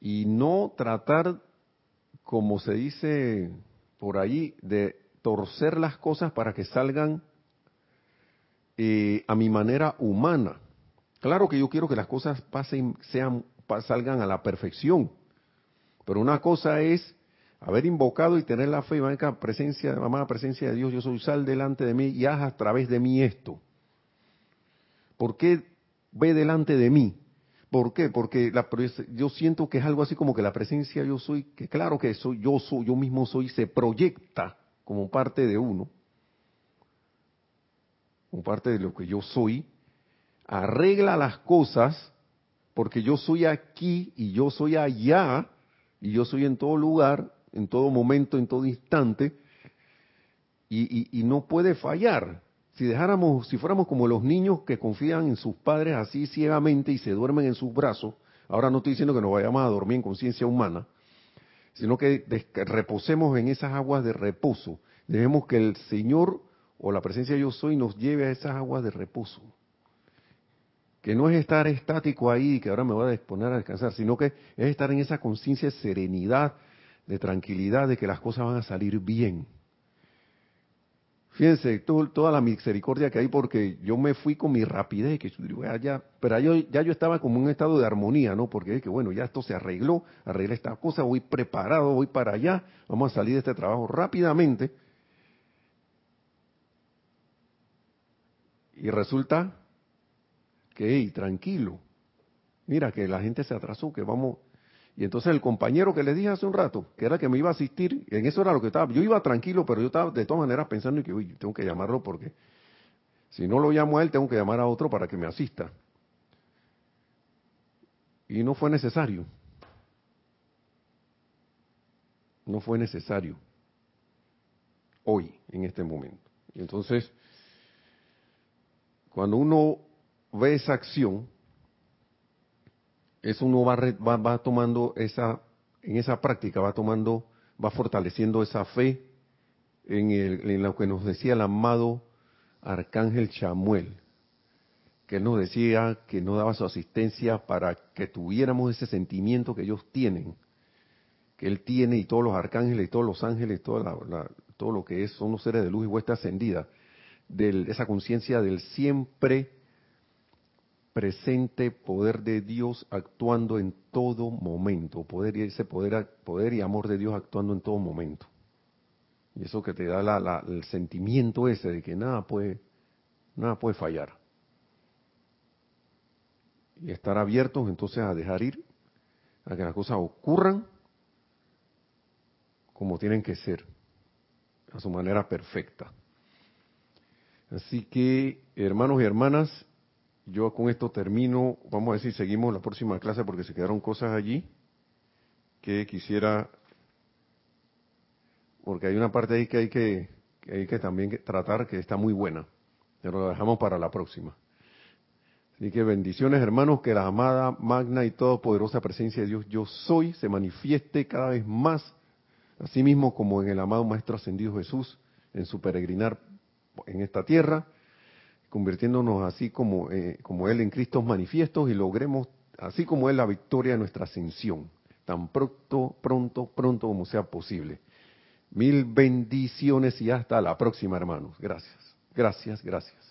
y no tratar, como se dice por ahí, de torcer las cosas para que salgan eh, a mi manera humana. Claro que yo quiero que las cosas pasen, sean, salgan a la perfección, pero una cosa es haber invocado y tener la fe, y presencia, mamá, presencia de Dios, yo soy sal delante de mí y haz a través de mí esto. ¿Por qué ve delante de mí? ¿Por qué? Porque la, yo siento que es algo así como que la presencia yo soy, que claro que soy, yo soy, yo mismo soy, se proyecta como parte de uno, como parte de lo que yo soy, arregla las cosas, porque yo soy aquí y yo soy allá, y yo soy en todo lugar, en todo momento, en todo instante, y no puede fallar. Si dejáramos, si fuéramos como los niños que confían en sus padres así ciegamente y se duermen en sus brazos, ahora no estoy diciendo que nos vayamos a dormir en conciencia humana, sino que reposemos en esas aguas de reposo. Dejemos que el Señor o la presencia de yo soy nos lleve a esas aguas de reposo. Que no es estar estático ahí y que ahora me voy a disponer a descansar, sino que es estar en esa conciencia de serenidad, de tranquilidad, de que las cosas van a salir bien Fíjense, toda la misericordia que hay porque yo me fui con mi rapidez, que ya, pero yo, ya yo estaba como en un estado de armonía, ¿no? Porque que bueno, ya esto se arregló, arreglé esta cosa, voy preparado, voy para allá, vamos a salir de este trabajo rápidamente. Y resulta que, hey, tranquilo, mira que la gente se atrasó, que vamos... Y entonces el compañero que le dije hace un rato, que era que me iba a asistir, en eso era lo que estaba, yo iba tranquilo, pero yo estaba de todas maneras pensando que, uy, tengo que llamarlo porque si no lo llamo a él, tengo que llamar a otro para que me asista. Y no fue necesario. No fue necesario. Hoy, en este momento. Y entonces, cuando uno ve esa acción, eso uno va, va, va tomando esa, en esa práctica, va tomando, va fortaleciendo esa fe en, lo que nos decía el amado Arcángel Chamuel, que él nos decía que no daba su asistencia para que tuviéramos ese sentimiento que ellos tienen, que él tiene y todos los arcángeles y todos los ángeles, toda todo lo que es, son los seres de luz y vuestra ascendida, de esa conciencia del siempre presente poder de Dios actuando en todo momento, poder y ese poder, poder y amor de Dios actuando en todo momento. Y eso que te da el sentimiento ese de que nada puede, nada puede fallar. Y estar abiertos entonces a dejar ir, a que las cosas ocurran como tienen que ser, a su manera perfecta. Así que, hermanos y hermanas, yo con esto termino. Vamos a ver si seguimos la próxima clase porque se quedaron cosas allí que quisiera porque hay una parte ahí que hay que, hay que también tratar que está muy buena, pero lo dejamos para la próxima. Así que bendiciones hermanos, que la amada, magna y todopoderosa presencia de Dios yo soy se manifieste cada vez más, así mismo como en el amado Maestro Ascendido Jesús, en su peregrinar en esta tierra, convirtiéndonos así como, eh, como Él en Cristo manifiestos y logremos, así como Él, la victoria de nuestra ascensión, tan pronto, pronto, pronto como sea posible. Mil bendiciones y hasta la próxima, hermanos. Gracias, gracias, gracias.